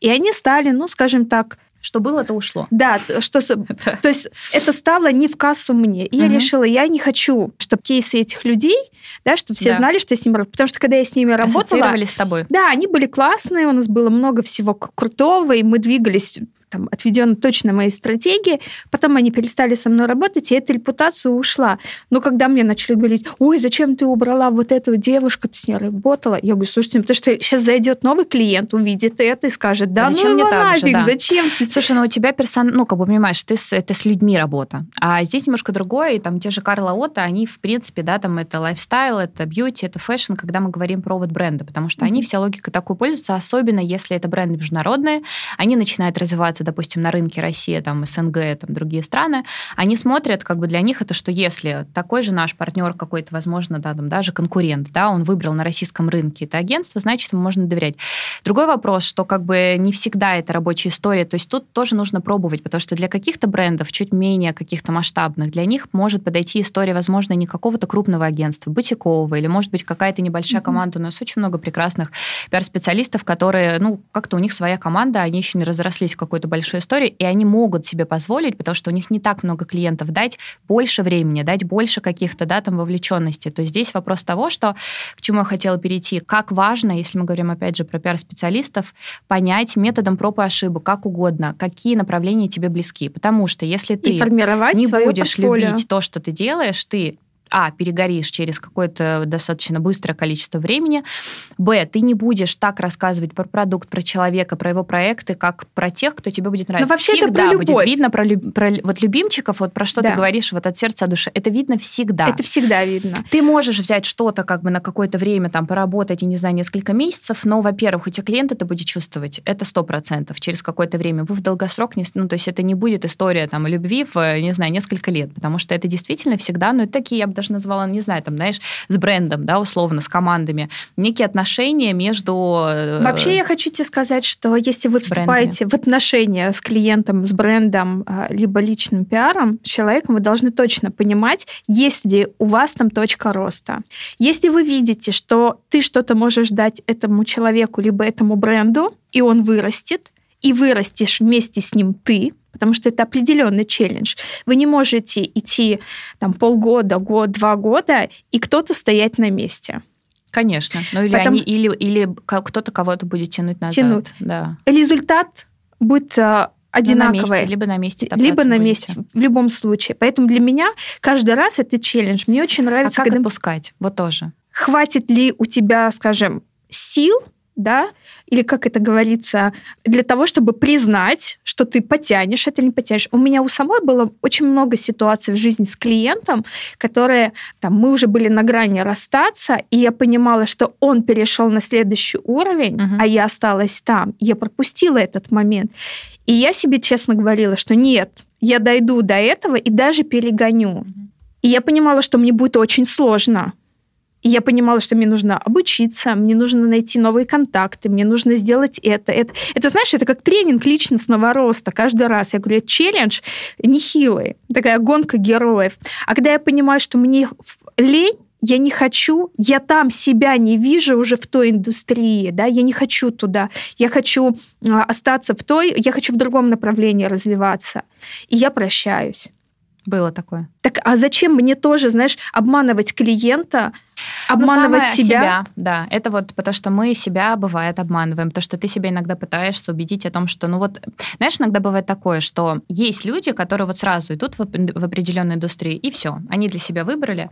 [SPEAKER 2] и они стали, ну, скажем так,
[SPEAKER 1] что было, то ушло.
[SPEAKER 2] Да, что, то есть это стало не в кассу мне. И угу. я решила, я не хочу, чтобы кейсы этих людей, да, чтобы все да. знали, что я с ними работаю. Потому что когда я с ними работала...
[SPEAKER 1] с тобой.
[SPEAKER 2] Да, они были классные, у нас было много всего крутого, и мы двигались там, отведен точно моей стратегии. Потом они перестали со мной работать, и эта репутация ушла. Но когда мне начали говорить, ой, зачем ты убрала вот эту девушку, ты с ней работала? Я говорю, слушайте, ну, потому что сейчас зайдет новый клиент, увидит это и скажет, да, а ну его нафиг, же, да. зачем?
[SPEAKER 1] Слушай, ну у тебя персон... ну как бы понимаешь, ты с... это с людьми работа. А здесь немножко другое, и там те же Karla Otto, они в принципе, да, там это лайфстайл, это бьюти, это фэшн, когда мы говорим про вот бренды, потому что mm-hmm. они вся логика такой пользуются, особенно если это бренды международные, они начинают развиваться находятся, допустим, на рынке Россия, там, СНГ, там, другие страны, они смотрят, как бы для них это, что если такой же наш партнер какой-то, возможно, да, там, даже конкурент, да, он выбрал на российском рынке это агентство, значит, ему можно доверять. Другой вопрос, что как бы не всегда это рабочая история, то есть тут тоже нужно пробовать, потому что для каких-то брендов, чуть менее каких-то масштабных, для них может подойти история, возможно, не какого-то крупного агентства, бутикового, или, может быть, какая-то небольшая mm-hmm. команда. У нас очень много прекрасных пиар-специалистов, которые, ну, как-то у них своя команда, они еще не разрослись в какой-то большой истории, и они могут себе позволить, потому что у них не так много клиентов, дать больше времени, дать больше каких-то, да, там, вовлеченности. То есть здесь вопрос того, что, к чему я хотела перейти, как важно, если мы говорим, опять же, про пиар-специалистов, понять методом проб и ошибок, как угодно, какие направления тебе близки. Потому что если ты не будешь
[SPEAKER 2] портфолио.
[SPEAKER 1] любить то, что ты делаешь, ты а, перегоришь через какое-то достаточно быстрое количество времени, б, ты не будешь так рассказывать про продукт, про человека, про его проекты, как про тех, кто тебе будет нравиться.
[SPEAKER 2] Но вообще
[SPEAKER 1] всегда
[SPEAKER 2] это про
[SPEAKER 1] будет
[SPEAKER 2] любовь.
[SPEAKER 1] видно про, про вот любимчиков, вот про что
[SPEAKER 2] Да.
[SPEAKER 1] ты говоришь вот от сердца души. Это видно всегда.
[SPEAKER 2] Это всегда видно.
[SPEAKER 1] Ты можешь взять что-то как бы на какое-то время, там, поработать, я не знаю, несколько месяцев, но, во-первых, у тебя клиент это будет чувствовать, это сто процентов через какое-то время. Вы в долгосрок, не, ну, то есть это не будет история там любви в, не знаю, несколько лет, потому что это действительно всегда, ну, это такие, я бы даже назвала, не знаю, там, знаешь, с брендом, да, условно, с командами, некие отношения между... э,
[SPEAKER 2] Вообще я хочу тебе сказать, что если вы
[SPEAKER 1] с брендами.
[SPEAKER 2] вступаете в отношения с клиентом, с брендом, а, либо личным пиаром, с человеком, вы должны точно понимать, есть ли у вас там точка роста. Если вы видите, что ты что-то можешь дать этому человеку, либо этому бренду, и он вырастет, и вырастешь вместе с ним ты, потому что это определенный челлендж. Вы не можете идти там полгода, год, два года, и кто-то стоять на месте.
[SPEAKER 1] Конечно. Ну, или,
[SPEAKER 2] Поэтому-
[SPEAKER 1] они, или, или кто-то кого-то будет тянуть назад.
[SPEAKER 2] Тянуть.
[SPEAKER 1] Да.
[SPEAKER 2] Результат будет а,
[SPEAKER 1] Ну, на
[SPEAKER 2] одинаковый.
[SPEAKER 1] месте, либо на месте
[SPEAKER 2] либо на
[SPEAKER 1] будете.
[SPEAKER 2] месте, в любом случае. Поэтому для меня каждый раз это челлендж. Мне очень
[SPEAKER 1] А
[SPEAKER 2] нравится,
[SPEAKER 1] как
[SPEAKER 2] когда
[SPEAKER 1] отпускать? Вот тоже.
[SPEAKER 2] хватит ли у тебя, скажем, сил, да, или как это говорится, для того, чтобы признать, что ты потянешь это не потянешь. У меня у самой было очень много ситуаций в жизни с клиентом, которые, там, мы уже были на грани расстаться, и я понимала, что он перешел на следующий уровень,
[SPEAKER 1] Мгм.
[SPEAKER 2] а я осталась там. Я пропустила этот момент. И я себе честно говорила, что нет, я дойду до этого и даже перегоню. И я понимала, что мне будет очень сложно. И я понимала, что мне нужно обучиться, мне нужно найти новые контакты, мне нужно сделать это. Это, это знаешь, это как тренинг личностного роста каждый раз. Я говорю, это челлендж нехилый, такая гонка героев. А когда я понимаю, что мне лень, я не хочу, я там себя не вижу уже в той индустрии, да, я не хочу туда, я хочу а, остаться в той, я хочу в другом направлении развиваться, и я прощаюсь.
[SPEAKER 1] Было такое.
[SPEAKER 2] Так, а зачем мне тоже, знаешь, обманывать клиента, обманывать
[SPEAKER 1] самое
[SPEAKER 2] себя?
[SPEAKER 1] Да, это вот потому что мы себя, бывает, обманываем. То, что ты себя иногда пытаешься убедить о том, что, ну вот, знаешь, иногда бывает такое, что есть люди, которые вот сразу идут в, в определенную индустрию, и все, они для себя выбрали.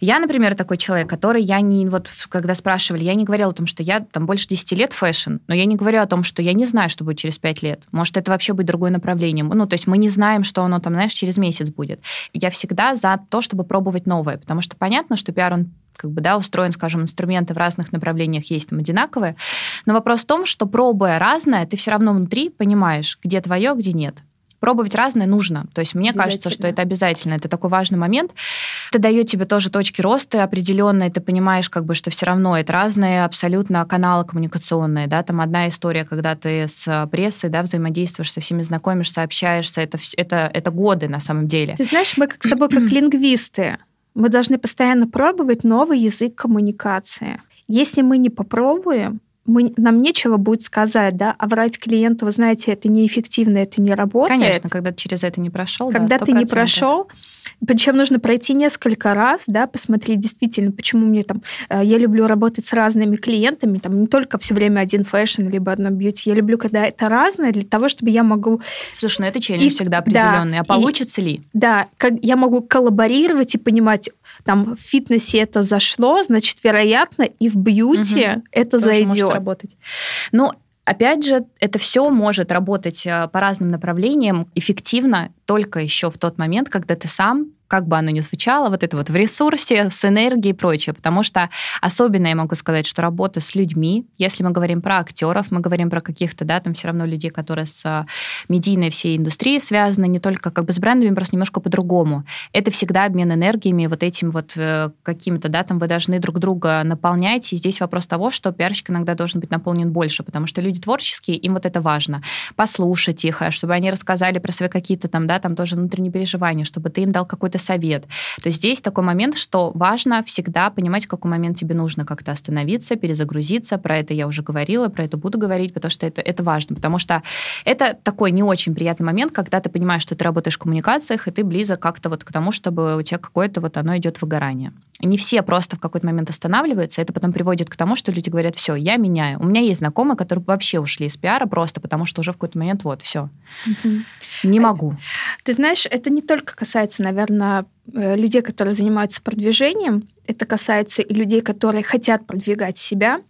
[SPEAKER 1] Я, например, такой человек, который я не, вот, когда спрашивали, я не говорила о том, что я там больше 10 лет фэшн, но я не говорю о том, что я не знаю, что будет через 5 лет. Может, это вообще будет другое направление. Ну, то есть мы не знаем, что оно там, знаешь, через месяц будет. Я всегда за то, чтобы пробовать новое, потому что понятно, что пиар, он как бы, да, устроен, скажем, инструменты в разных направлениях есть там одинаковые, но вопрос в том, что пробуя разное, ты все равно внутри понимаешь, где твое, где нет. Пробовать разное нужно. То есть мне кажется, что это обязательно. Это такой важный момент. Это дает тебе тоже точки роста определенные. Ты понимаешь, как бы, что все равно это разные абсолютно каналы коммуникационные. Да? Там одна история, когда ты с прессой да, взаимодействуешь, со всеми знакомишься, общаешься. Это, это, это годы на самом деле.
[SPEAKER 2] Ты знаешь, мы как с тобой как лингвисты, мы должны постоянно пробовать новый язык коммуникации. Если мы не попробуем, мы, нам нечего будет сказать, да, а врать клиенту, вы знаете, это неэффективно, это не работает.
[SPEAKER 1] Конечно, когда ты через это не прошел. да,
[SPEAKER 2] Когда ты не
[SPEAKER 1] 100%.
[SPEAKER 2] прошел, причем нужно пройти несколько раз, да, посмотреть действительно, почему мне там, э, я люблю работать с разными клиентами, там не только все время один фэшн, либо одно бьюти, я люблю, когда это разное, для того, чтобы я могу,
[SPEAKER 1] Слушай, ну это челлендж
[SPEAKER 2] И-
[SPEAKER 1] всегда
[SPEAKER 2] да,
[SPEAKER 1] определенный. а
[SPEAKER 2] и-
[SPEAKER 1] получится ли?
[SPEAKER 2] да, как я могу коллаборировать и понимать, там в фитнесе это зашло, значит, вероятно, и в бьюти
[SPEAKER 1] Мгм.
[SPEAKER 2] это
[SPEAKER 1] Тоже может
[SPEAKER 2] зайдет.
[SPEAKER 1] работать. Ну, опять же, это все может работать э, по разным направлениям эффективно только еще в тот момент, когда ты сам как бы оно ни звучало, вот это вот в ресурсе, с энергией и прочее. Потому что особенно я могу сказать, что работа с людьми, если мы говорим про актеров, мы говорим про каких-то, да, там все равно людей, которые с а, медийной всей индустрией связаны, не только как бы с брендами, просто немножко по-другому. Это всегда обмен энергиями, вот этим вот э, каким-то, да, там вы должны друг друга наполнять. И здесь вопрос того, что пиарщик иногда должен быть наполнен больше, потому что люди творческие, им вот это важно. Послушать их, а чтобы они рассказали про свои какие-то там, да, там тоже внутренние переживания, чтобы ты им дал какой-то совет. То есть здесь такой момент, что важно всегда понимать, в какой момент тебе нужно как-то остановиться, перезагрузиться. Про это я уже говорила, про это буду говорить, потому что это, это важно. Потому что это такой не очень приятный момент, когда ты понимаешь, что ты работаешь в коммуникациях, и ты близок как-то вот к тому, чтобы у тебя какое-то вот оно идет выгорание. Не все просто в какой-то момент останавливаются, это потом приводит к тому, что люди говорят, все, я меняю. У меня есть знакомые, которые вообще ушли из пиара просто потому, что уже в какой-то момент вот, все,
[SPEAKER 2] Мгм.
[SPEAKER 1] не могу.
[SPEAKER 2] Ты знаешь, это не только касается, наверное, людей, которые занимаются продвижением, это касается и людей, которые хотят продвигать себя.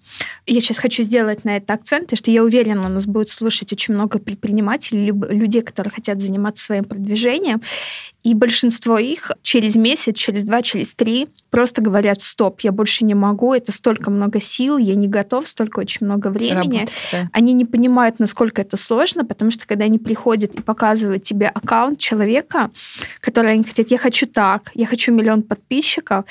[SPEAKER 2] Я сейчас хочу сделать на это акцент, потому что я уверена, нас будет слушать очень много предпринимателей, людей, которые хотят заниматься своим продвижением. И большинство их через месяц, через два, через три просто говорят, стоп, я больше не могу, это столько много сил, я не готов, столько очень много времени. Работать, да. Они не понимают, насколько это сложно, потому что когда они приходят и показывают тебе аккаунт человека, который они хотят, я хочу так, я хочу миллион подписчиков,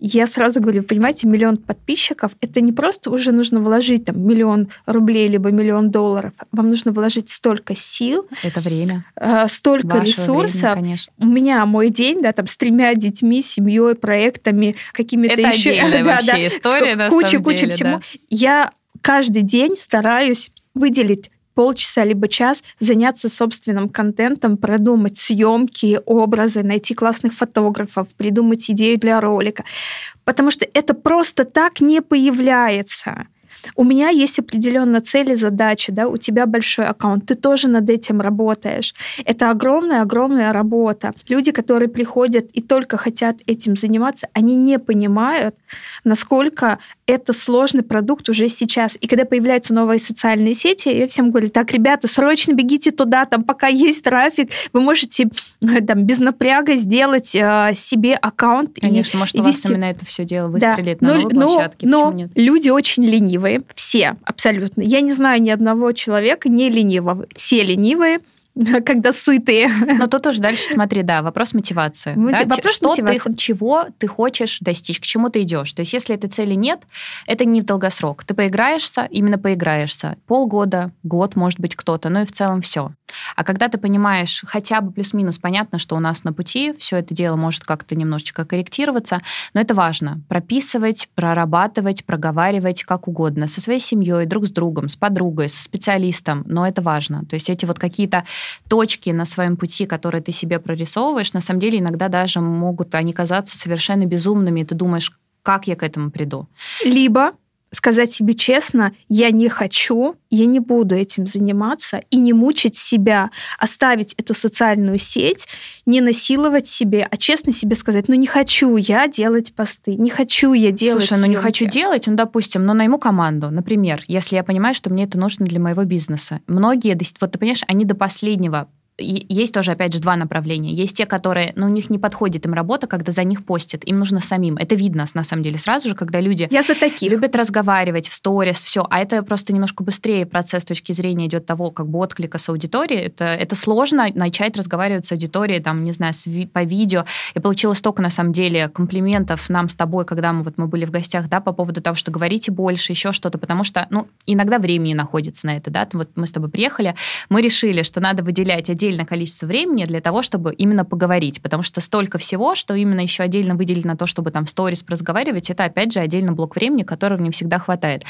[SPEAKER 2] я сразу говорю, понимаете, миллион подписчиков, это не просто уже нужно вложить там миллион рублей либо миллион долларов, вам нужно вложить столько сил.
[SPEAKER 1] Это время.
[SPEAKER 2] Э, столько Вашего ресурсов. Времени,
[SPEAKER 1] конечно.
[SPEAKER 2] У меня мой день, да, там с тремя детьми, семьей, проектами, какими-то
[SPEAKER 1] это
[SPEAKER 2] еще.
[SPEAKER 1] Это да, да, история,
[SPEAKER 2] куча, куча
[SPEAKER 1] деле,
[SPEAKER 2] всего.
[SPEAKER 1] Да.
[SPEAKER 2] Я каждый день стараюсь выделить полчаса либо час заняться собственным контентом, продумать съемки, образы, найти классных фотографов, придумать идею для ролика. Потому что это просто так не появляется. У меня есть определенная цель и задача, да, у тебя большой аккаунт, ты тоже над этим работаешь. Это огромная-огромная работа. Люди, которые приходят и только хотят этим заниматься, они не понимают, насколько это сложный продукт уже сейчас. И когда появляются новые социальные сети, я всем говорю, так, ребята, срочно бегите туда, там пока есть трафик, вы можете э, там без напряга сделать э, себе аккаунт.
[SPEAKER 1] Конечно, и, может, и у вести... вас именно это все дело выстрелит да. на но, новой площадке,
[SPEAKER 2] но, но люди очень ленивые, все абсолютно. Я не знаю ни одного человека не ленивого. Все ленивые, когда сытые.
[SPEAKER 1] Но тут тоже дальше смотри, да, вопрос мотивации.
[SPEAKER 2] Мотив...
[SPEAKER 1] Да?
[SPEAKER 2] Вопрос
[SPEAKER 1] что
[SPEAKER 2] мотивации.
[SPEAKER 1] Ты, чего ты хочешь достичь, к чему ты идешь. То есть если этой цели нет, это не в долгосрок. Ты поиграешься, именно поиграешься. Полгода, год, может быть, кто-то, ну и в целом все. А когда ты понимаешь хотя бы плюс-минус, понятно, что у нас на пути все это дело может как-то немножечко корректироваться, но это важно. Прописывать, прорабатывать, проговаривать как угодно. Со своей семьей, друг с другом, с подругой, со специалистом, но это важно. То есть эти вот какие-то точки на своем пути, которые ты себе прорисовываешь, на самом деле иногда даже могут они казаться совершенно безумными, и ты думаешь, как я к этому приду.
[SPEAKER 2] Либо сказать себе честно, я не хочу, я не буду этим заниматься и не мучить себя, оставить эту социальную сеть, не насиловать себе, а честно себе сказать, ну не хочу я делать посты, не хочу я делать
[SPEAKER 1] Слушай, ну не хочу делать, ну допустим, но найму команду, например, если я понимаю, что мне это нужно для моего бизнеса. Многие, вот ты понимаешь, они до последнего есть тоже, опять же, два направления. Есть те, которые, ну, у них не подходит им работа, когда за них постят. Им нужно самим. Это видно, на самом деле, сразу же, когда люди
[SPEAKER 2] Я за таких.
[SPEAKER 1] любят разговаривать в сторис, все. А это просто немножко быстрее процесс с точки зрения идет того, как бы отклика с аудиторией. Это, это сложно начать разговаривать с аудиторией, там, не знаю, с, по видео. Я получила столько, на самом деле, комплиментов нам с тобой, когда мы, вот, мы были в гостях, да, по поводу того, что говорите больше, еще что-то, потому что, ну, иногда времени находится на это, да. Вот мы с тобой приехали, мы решили, что надо выделять отдельно отдельное количество времени для того, чтобы именно поговорить, потому что столько всего, что именно еще отдельно выделить на то, чтобы там в сторис разговаривать, это опять же отдельно блок времени, которого не всегда хватает.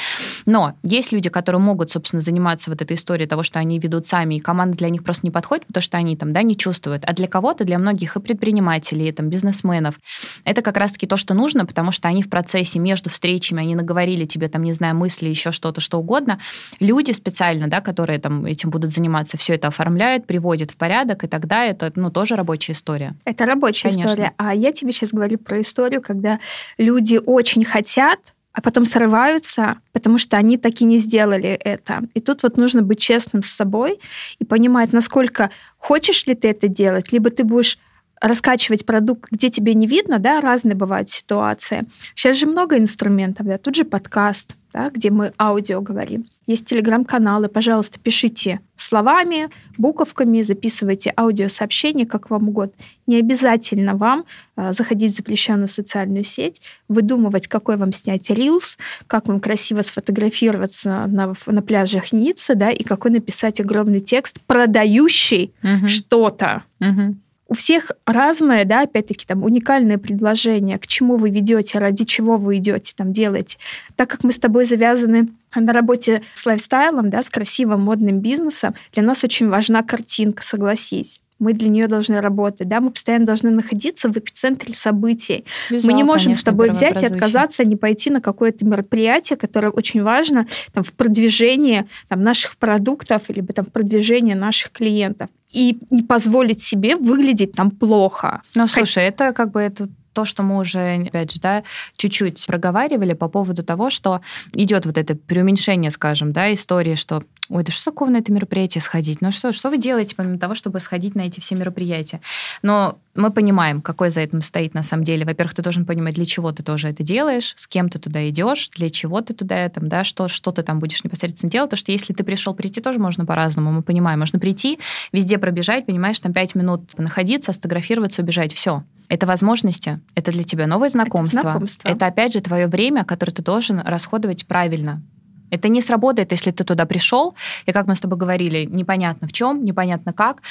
[SPEAKER 1] Но есть люди, которые могут, собственно, заниматься вот этой историей того, что они ведут сами, и команда для них просто не подходит, потому что они там, да, не чувствуют. А для кого-то, для многих и предпринимателей, и там, бизнесменов, это как раз-таки то, что нужно, потому что они в процессе между встречами, они наговорили тебе там, не знаю, мысли, еще что-то, что угодно. Люди специально, да, которые там этим будут заниматься, все это оформляют, приводят в порядок, и тогда это ну, тоже рабочая история.
[SPEAKER 2] Это рабочая Конечно. история. А я тебе сейчас говорю про историю, когда люди очень хотят, а потом срываются, потому что они так и не сделали это. И тут вот нужно быть честным с собой и понимать, насколько хочешь ли ты это делать, либо ты будешь раскачивать продукт, где тебе не видно, да, разные бывают ситуации. Сейчас же много инструментов, да, тут же подкаст, да, где мы аудио говорим. Есть телеграм-каналы, пожалуйста, пишите словами, буковками, записывайте аудиосообщения, как вам угодно. Не обязательно вам а, заходить в запрещенную социальную сеть, выдумывать, какой вам снять рилс, как вам красиво сфотографироваться на, на пляжах Ниццы, да, и какой написать огромный текст, продающий угу. что-то. Угу у всех разное, да, опять-таки там уникальное предложение, к чему вы ведете, ради чего вы идете, там делаете. Так как мы с тобой завязаны на работе с лайфстайлом, да, с красивым модным бизнесом, для нас очень важна картинка, согласись мы для нее должны работать, да, мы постоянно должны находиться в эпицентре событий. Визуал, мы не можем конечно, с тобой взять и отказаться, не пойти на какое-то мероприятие, которое очень важно там, в продвижении там, наших продуктов, либо там, в продвижении наших клиентов. И не позволить себе выглядеть там плохо.
[SPEAKER 1] Ну, слушай, это как бы это то, что мы уже, опять же, да, чуть-чуть проговаривали по поводу того, что идет вот это преуменьшение, скажем, да, истории, что ой, да что такого на это мероприятие сходить? Ну что, что вы делаете помимо того, чтобы сходить на эти все мероприятия? Но мы понимаем, какой за этим стоит на самом деле. Во-первых, ты должен понимать, для чего ты тоже это делаешь, с кем ты туда идешь, для чего ты туда, там, да, что, что ты там будешь непосредственно делать. Потому что если ты пришел прийти, тоже можно по-разному, мы понимаем. Можно прийти, везде пробежать, понимаешь, там пять минут находиться, сфотографироваться, убежать, все. Это возможности, это для тебя новые знакомства. Это, знакомство. это опять же твое время, которое ты должен расходовать правильно. Это не сработает, если ты туда пришел, и как мы с тобой говорили, непонятно в чем, непонятно как.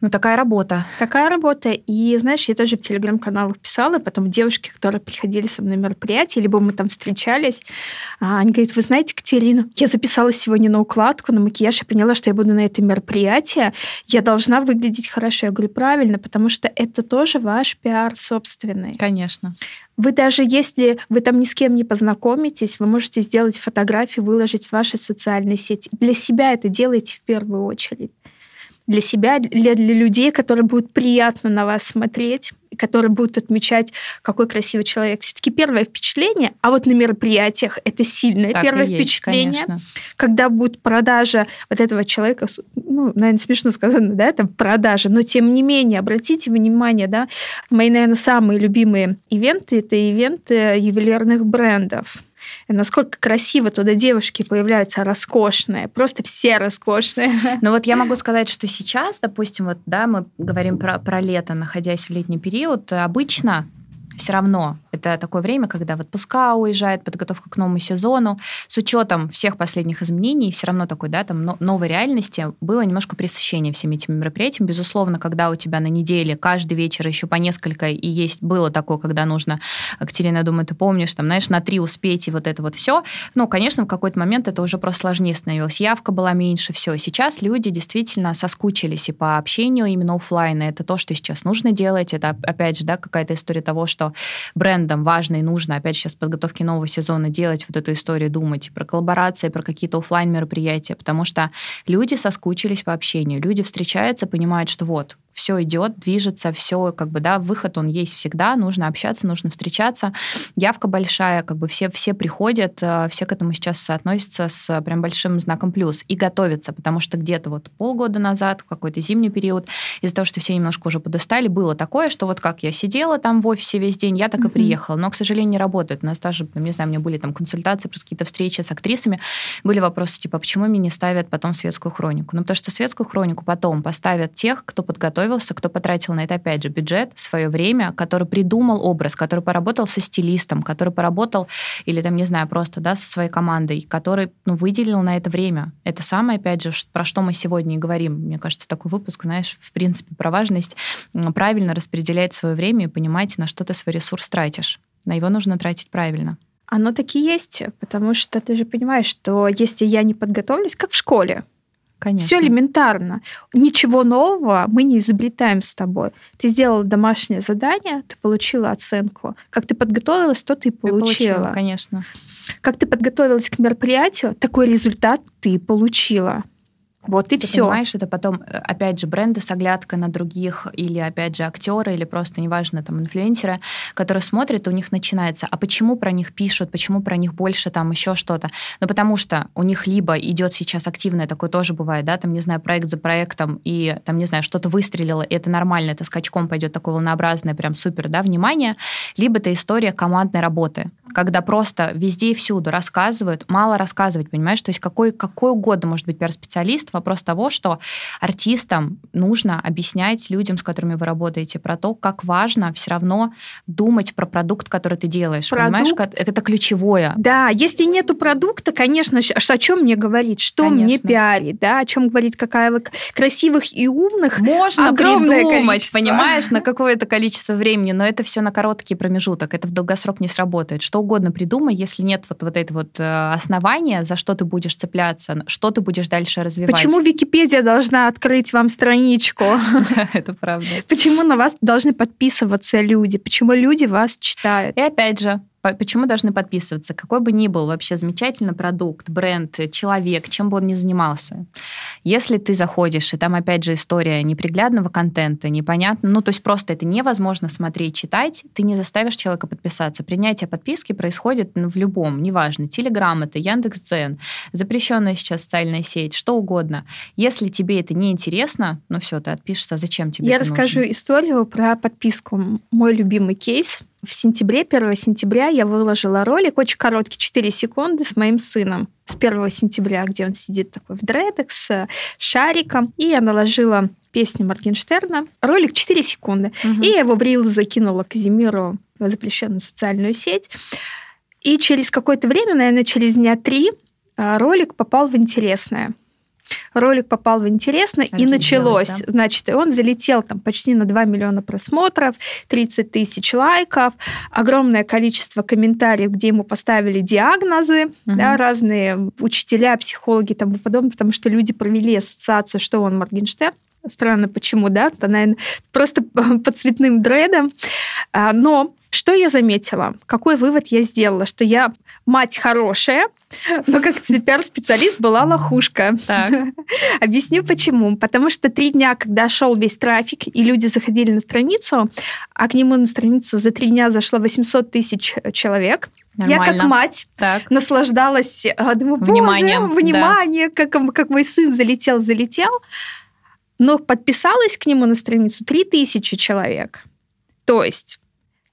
[SPEAKER 1] Ну, такая работа.
[SPEAKER 2] Такая работа. И, знаешь, я тоже в телеграм-каналах писала, потом девушки, которые приходили со мной на мероприятие, либо мы там встречались, а, они говорят, вы знаете, Катерина, я записалась сегодня на укладку, на макияж, я поняла, что я буду на этом мероприятии, я должна выглядеть хорошо. Я говорю, правильно, потому что это тоже ваш пиар собственный.
[SPEAKER 1] Конечно.
[SPEAKER 2] Вы даже если вы там ни с кем не познакомитесь, вы можете сделать фотографии, выложить в ваши социальные сети. Для себя это делайте в первую очередь для себя, для, для людей, которые будут приятно на вас смотреть, и которые будут отмечать, какой красивый человек. Все-таки первое впечатление, а вот на мероприятиях это сильное так первое впечатление, есть, когда будет продажа вот этого человека, ну, наверное, смешно сказано, да, это продажа, но тем не менее, обратите внимание, да, мои, наверное, самые любимые ивенты это ивенты ювелирных брендов насколько красиво туда девушки появляются роскошные, просто все роскошные.
[SPEAKER 1] Ну вот я могу сказать, что сейчас, допустим, вот, да, мы говорим про, про лето, находясь в летний период, обычно все равно это такое время, когда в отпуска уезжает, подготовка к новому сезону. С учетом всех последних изменений, все равно такой, да, там новой реальности было немножко пресыщение всеми этими мероприятиями. Безусловно, когда у тебя на неделе каждый вечер еще по несколько, и есть было такое, когда нужно, Катерина, я думаю, ты помнишь, там, знаешь, на три успеть и вот это вот все. Ну, конечно, в какой-то момент это уже просто сложнее становилось. Явка была меньше, все. Сейчас люди действительно соскучились и по общению именно офлайна. Это то, что сейчас нужно делать. Это, опять же, да, какая-то история того, что брендам важно и нужно, опять сейчас подготовки нового сезона делать вот эту историю, думать про коллаборации, про какие-то офлайн мероприятия, потому что люди соскучились по общению, люди встречаются, понимают, что вот, все идет, движется, все, как бы, да, выход он есть всегда, нужно общаться, нужно встречаться. Явка большая, как бы все, все приходят, э, все к этому сейчас относятся с прям большим знаком плюс и готовятся, потому что где-то вот полгода назад, в какой-то зимний период, из-за того, что все немножко уже подустали, было такое, что вот как я сидела там в офисе весь день, я так и приехала, но, к сожалению, не работает. У нас даже, не знаю, у меня были там консультации, просто какие-то встречи с актрисами, были вопросы типа, почему мне не ставят потом светскую хронику? Ну, потому что светскую хронику потом поставят тех, кто подготовил подготовился, кто потратил на это, опять же, бюджет, свое время, который придумал образ, который поработал со стилистом, который поработал, или там, не знаю, просто, да, со своей командой, который, ну, выделил на это время. Это самое, опять же, про что мы сегодня и говорим. Мне кажется, такой выпуск, знаешь, в принципе, про важность правильно распределять свое время и понимать, на что ты свой ресурс тратишь. На его нужно тратить правильно.
[SPEAKER 2] Оно таки есть, потому что ты же понимаешь, что если я не подготовлюсь, как в школе, Конечно. Все элементарно. Ничего нового мы не изобретаем с тобой. Ты сделала домашнее задание, ты получила оценку. Как ты подготовилась, то ты получила. Ты получила,
[SPEAKER 1] конечно.
[SPEAKER 2] Как ты подготовилась к мероприятию, такой результат ты получила. Вот и
[SPEAKER 1] Ты
[SPEAKER 2] все.
[SPEAKER 1] Понимаешь, это потом, э, опять же, бренды с оглядкой на других, или, опять же, актеры, или просто, неважно, там, инфлюенсеры, которые смотрят, у них начинается, а почему про них пишут, почему про них больше, там, еще что-то? Ну, потому что у них либо идет сейчас активное, такое тоже бывает, да, там, не знаю, проект за проектом, и, там, не знаю, что-то выстрелило, и это нормально, это скачком пойдет такое волнообразное, прям супер, да, внимание, либо это история командной работы, когда просто везде и всюду рассказывают, мало рассказывать, понимаешь, то есть какой, какой угодно может быть пиар-специалист, вопрос того, что артистам нужно объяснять людям, с которыми вы работаете, про то, как важно все равно думать про продукт, который ты делаешь. Продукт? Понимаешь, это ключевое.
[SPEAKER 2] Да, если нету продукта, конечно, о чем мне говорить, что конечно. мне пиарить, да, о чем говорить, какая вы красивых и умных.
[SPEAKER 1] Можно придумать, количество. понимаешь, на какое-то количество времени, но это все на короткий промежуток, это в долгосрок не сработает. Что угодно придумай, если нет вот, вот этого вот э, основания, за что ты будешь цепляться, что ты будешь дальше развивать.
[SPEAKER 2] Почему Википедия должна открыть вам страничку?
[SPEAKER 1] Это правда.
[SPEAKER 2] Почему на вас должны подписываться люди? Почему люди вас читают?
[SPEAKER 1] И опять же, почему должны подписываться? Какой бы ни был вообще замечательный продукт, бренд, человек, чем бы он ни занимался. Если ты заходишь, и там опять же история неприглядного контента, непонятно, ну то есть просто это невозможно смотреть, читать, ты не заставишь человека подписаться. Принятие подписки происходит ну, в любом, неважно, Телеграм это, Яндекс.Дзен, запрещенная сейчас социальная сеть, что угодно. Если тебе это не интересно, ну все, ты отпишешься, зачем тебе
[SPEAKER 2] Я расскажу
[SPEAKER 1] нужно?
[SPEAKER 2] историю про подписку. Мой любимый кейс. В сентябре, 1 сентября я выложила ролик, очень короткий, 4 секунды, с моим сыном. С 1 сентября, где он сидит такой в дредах с шариком. И я наложила песню Моргенштерна. Ролик 4 секунды.
[SPEAKER 1] Мгм.
[SPEAKER 2] И я его в рил закинула Казимиру в запрещенную социальную сеть. И через какое-то время, наверное, через дня три, а, ролик попал в интересное. Ролик попал в интересное,
[SPEAKER 1] А
[SPEAKER 2] и началось.
[SPEAKER 1] делать, да?
[SPEAKER 2] Значит, он залетел там почти на 2 миллиона просмотров, 30 тысяч лайков, огромное количество комментариев, где ему поставили диагнозы,
[SPEAKER 1] Мгм.
[SPEAKER 2] да, разные учителя, психологи и тому подобное, потому что люди провели ассоциацию, что он Моргенштерн. Странно, почему, да? Это, наверное, просто по цветным дредам. А, Но что я заметила? Какой вывод я сделала? Что я мать хорошая, но как пиар-специалист была лохушка.
[SPEAKER 1] Так.
[SPEAKER 2] Объясню почему. Потому что три дня, когда шел весь трафик, и люди заходили на страницу, а к нему на страницу за три дня зашло 800 тысяч человек, я как
[SPEAKER 1] Нормально.
[SPEAKER 2] мать
[SPEAKER 1] Так.
[SPEAKER 2] наслаждалась, а, думаю, боже,
[SPEAKER 1] Вниманием,
[SPEAKER 2] внимание, как, как мой сын залетел, залетел. Но подписалось к нему на страницу 3000 человек. То есть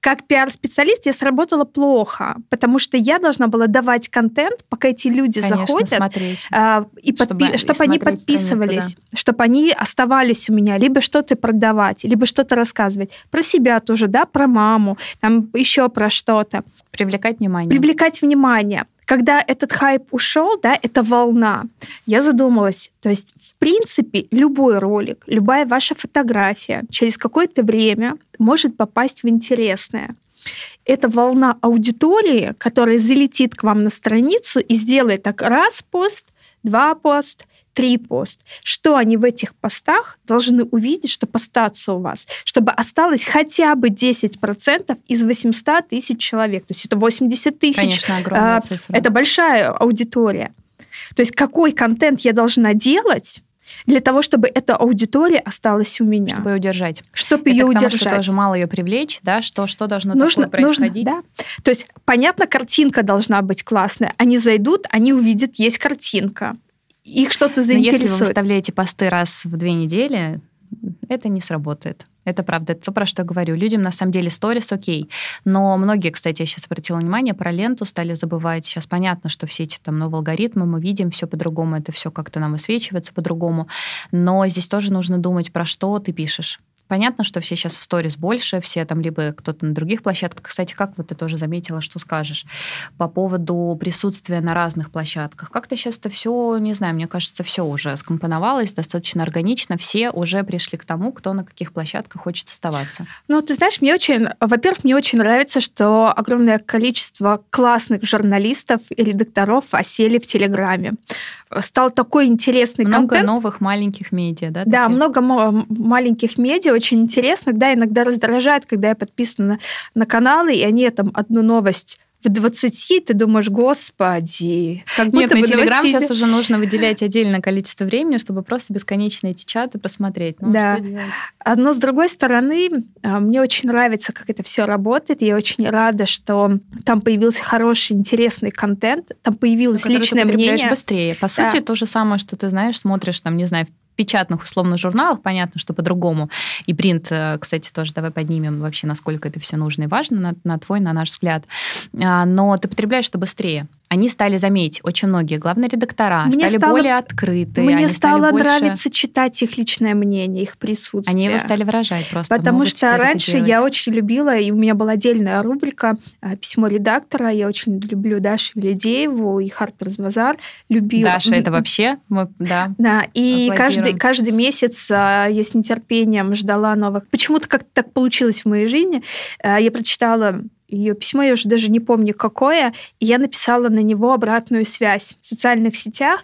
[SPEAKER 2] как пиар-специалист я сработала плохо, потому что я должна была давать контент, пока эти люди
[SPEAKER 1] Конечно,
[SPEAKER 2] заходят,
[SPEAKER 1] смотреть.
[SPEAKER 2] а, и
[SPEAKER 1] Чтобы
[SPEAKER 2] подпи- чтобы они
[SPEAKER 1] смотреть
[SPEAKER 2] подписывались,
[SPEAKER 1] страницу,
[SPEAKER 2] чтобы они оставались у меня, либо что-то продавать, либо что-то рассказывать. Про себя тоже, да, про маму, там еще про что-то
[SPEAKER 1] Привлекать внимание.
[SPEAKER 2] привлекать внимание. Когда этот хайп ушел, да, это волна, я задумалась, то есть, в принципе, любой ролик, любая ваша фотография через какое-то время может попасть в интересное. Это волна аудитории, которая залетит к вам на страницу и сделает так раз пост, два пост, три пост. Что они в этих постах должны увидеть, чтобы остаться у вас? Чтобы осталось хотя бы 10% из 800 тысяч человек. То есть это 80 тысяч.
[SPEAKER 1] Конечно, огромная
[SPEAKER 2] а,
[SPEAKER 1] цифра.
[SPEAKER 2] Это большая аудитория. То есть какой контент я должна делать для того, чтобы эта аудитория осталась у меня,
[SPEAKER 1] чтобы ее удержать.
[SPEAKER 2] чтобы
[SPEAKER 1] Это
[SPEAKER 2] ее
[SPEAKER 1] тому,
[SPEAKER 2] удержать.
[SPEAKER 1] что тоже мало ее привлечь, да, что, что должно
[SPEAKER 2] нужно,
[SPEAKER 1] такое
[SPEAKER 2] нужно,
[SPEAKER 1] происходить.
[SPEAKER 2] да. То есть, понятно, картинка должна быть классная. Они зайдут, они увидят, есть картинка. Их что-то
[SPEAKER 1] Но если вы
[SPEAKER 2] заинтересует.
[SPEAKER 1] выставляете посты раз в две недели, это не сработает. Это правда, это то, про что я говорю. Людям на самом деле сторис окей. Но многие, кстати, я сейчас обратила внимание, про ленту стали забывать. Сейчас понятно, что все эти там новые алгоритмы, мы видим все по-другому, это все как-то нам высвечивается по-другому. Но здесь тоже нужно думать, про что ты пишешь. Понятно, что все сейчас в сторис больше, все там либо кто-то на других площадках. Кстати, как вот ты тоже заметила, что скажешь по поводу присутствия на разных площадках? Как-то сейчас это все, не знаю, мне кажется, все уже скомпоновалось достаточно органично. Все уже пришли к тому, кто на каких площадках хочет оставаться.
[SPEAKER 2] Ну, ты знаешь, мне очень, во-первых, мне очень нравится, что огромное количество классных журналистов и редакторов осели в Телеграме. Стал такой интересный
[SPEAKER 1] Много
[SPEAKER 2] контент.
[SPEAKER 1] новых маленьких медиа, да?
[SPEAKER 2] Да,
[SPEAKER 1] таких?
[SPEAKER 2] много маленьких медиа, очень интересно, да, иногда раздражает, когда я подписана на, на каналы, и они там одну новость в 20, ты думаешь, господи, как
[SPEAKER 1] Нет,
[SPEAKER 2] будто
[SPEAKER 1] на
[SPEAKER 2] бы
[SPEAKER 1] Телеграм
[SPEAKER 2] новостей-
[SPEAKER 1] сейчас уже нужно выделять отдельное количество времени, чтобы просто бесконечно эти чаты просмотреть. Ну,
[SPEAKER 2] Да. А, Но с другой стороны, а, мне очень нравится, как это все работает. Я очень рада, что там появился хороший, интересный контент, там появилось
[SPEAKER 1] ты
[SPEAKER 2] личное
[SPEAKER 1] потребляешь
[SPEAKER 2] мнение.
[SPEAKER 1] быстрее. По
[SPEAKER 2] Да.
[SPEAKER 1] сути, то же самое, что ты знаешь, смотришь там, не знаю, печатных условно журналах, понятно, что по-другому. И принт, э, кстати, тоже давай поднимем вообще, насколько это все нужно и важно на, на твой, на наш взгляд. А, Но ты потребляешь это быстрее. Они стали, заметь, очень многие главные редактора
[SPEAKER 2] Мне
[SPEAKER 1] стали
[SPEAKER 2] стало-
[SPEAKER 1] более открыты.
[SPEAKER 2] Мне
[SPEAKER 1] они
[SPEAKER 2] стало
[SPEAKER 1] больше-
[SPEAKER 2] нравиться читать их личное мнение, их присутствие.
[SPEAKER 1] Они его стали выражать просто.
[SPEAKER 2] Потому что раньше я очень любила, и у меня была отдельная рубрика а, «Письмо редактора». Я очень люблю Дашу Велидееву и Харперс Базар. Любила.
[SPEAKER 1] Даша, это вообще, мы, да,
[SPEAKER 2] Да, и каждый, каждый месяц а, я с нетерпением ждала новых. Почему-то как-то так получилось в моей жизни. А, Я прочитала ее письмо, я уже даже не помню какое, и я написала на него обратную связь в социальных сетях.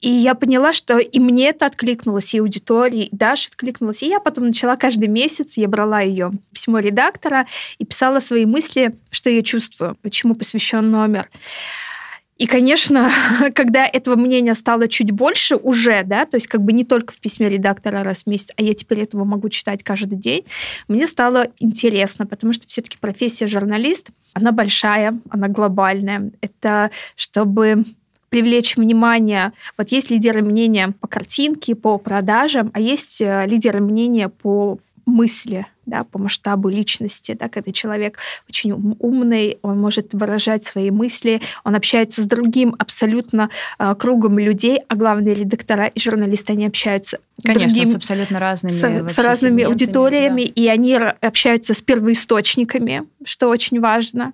[SPEAKER 2] И я поняла, что и мне это откликнулось, и аудитории, и Даша откликнулась. И я потом начала каждый месяц, я брала ее письмо редактора и писала свои мысли, что я чувствую, почему посвящен номер. И, конечно, когда этого мнения стало чуть больше уже, да, то есть как бы не только в письме редактора раз в месяц, а я теперь этого могу читать каждый день, мне стало интересно, потому что все-таки профессия журналист, она большая, она глобальная. Это чтобы привлечь внимание. Вот есть лидеры мнения по картинке, по продажам, а есть э, лидеры мнения по мысли, да, по масштабу личности, да, когда человек очень умный, он может выражать свои мысли, он общается с другим абсолютно э, кругом людей, а главные редактора и журналисты, они общаются
[SPEAKER 1] Конечно,
[SPEAKER 2] с, другим,
[SPEAKER 1] с абсолютно разными,
[SPEAKER 2] с, с разными аудиториями, да. и они общаются с первоисточниками, что очень важно.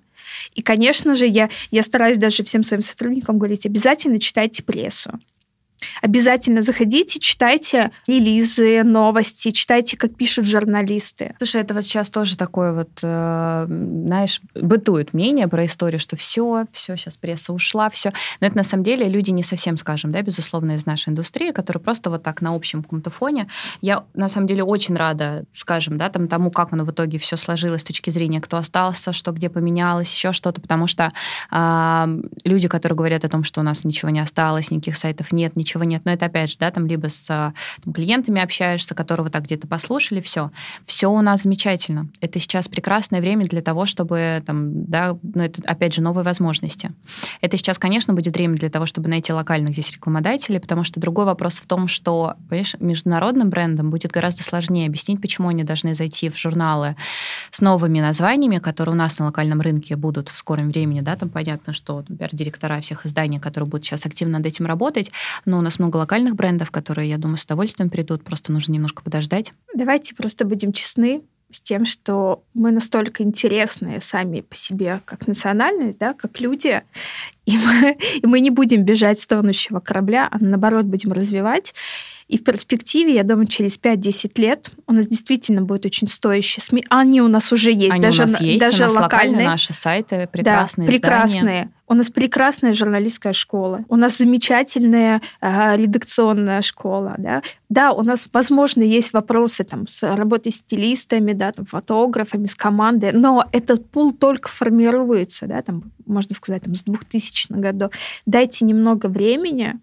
[SPEAKER 2] И, конечно же, я, я стараюсь даже всем своим сотрудникам говорить, обязательно читайте прессу. Обязательно заходите, читайте релизы, новости, читайте, как пишут журналисты.
[SPEAKER 1] Слушай, это вот сейчас тоже такое вот, э, знаешь, бытует мнение про историю, что все, все, сейчас пресса ушла, все. Но это на самом деле люди не совсем, скажем, да, безусловно, из нашей индустрии, которые просто вот так на общем каком-то фоне. Я на самом деле очень рада, скажем, да, там, тому, как оно в итоге все сложилось с точки зрения, кто остался, что где поменялось, еще что-то, потому что э, люди, которые говорят о том, что у нас ничего не осталось, никаких сайтов нет, ничего ничего нет. Но это опять же, да, там либо с там, клиентами общаешься, которого так где-то послушали, все. Все у нас замечательно. Это сейчас прекрасное время для того, чтобы там, да, ну это опять же новые возможности. Это сейчас, конечно, будет время для того, чтобы найти локальных здесь рекламодателей, потому что другой вопрос в том, что, понимаешь, международным брендам будет гораздо сложнее объяснить, почему они должны зайти в журналы с новыми названиями, которые у нас на локальном рынке будут в скором времени, да, там понятно, что, например, директора всех изданий, которые будут сейчас активно над этим работать, но у нас много локальных брендов, которые, я думаю, с удовольствием придут, просто нужно немножко подождать.
[SPEAKER 2] Давайте просто будем честны с тем, что мы настолько интересные сами по себе, как национальность, да, как люди, и мы, и мы не будем бежать с тонущего корабля, а наоборот будем развивать. И в перспективе, я думаю, через 5-10 лет у нас действительно будет очень стоящие СМИ. Они у нас уже есть.
[SPEAKER 1] Они
[SPEAKER 2] даже,
[SPEAKER 1] у нас есть,
[SPEAKER 2] даже
[SPEAKER 1] у нас
[SPEAKER 2] локальные.
[SPEAKER 1] наши сайты, прекрасные
[SPEAKER 2] да, прекрасные. У нас прекрасная журналистская школа. У нас замечательная э, редакционная школа. Да? да, у нас, возможно, есть вопросы там, с работой с стилистами, да, там, фотографами, с командой, но этот пул только формируется, да, там, можно сказать, там, с 2000 годов. Дайте немного времени,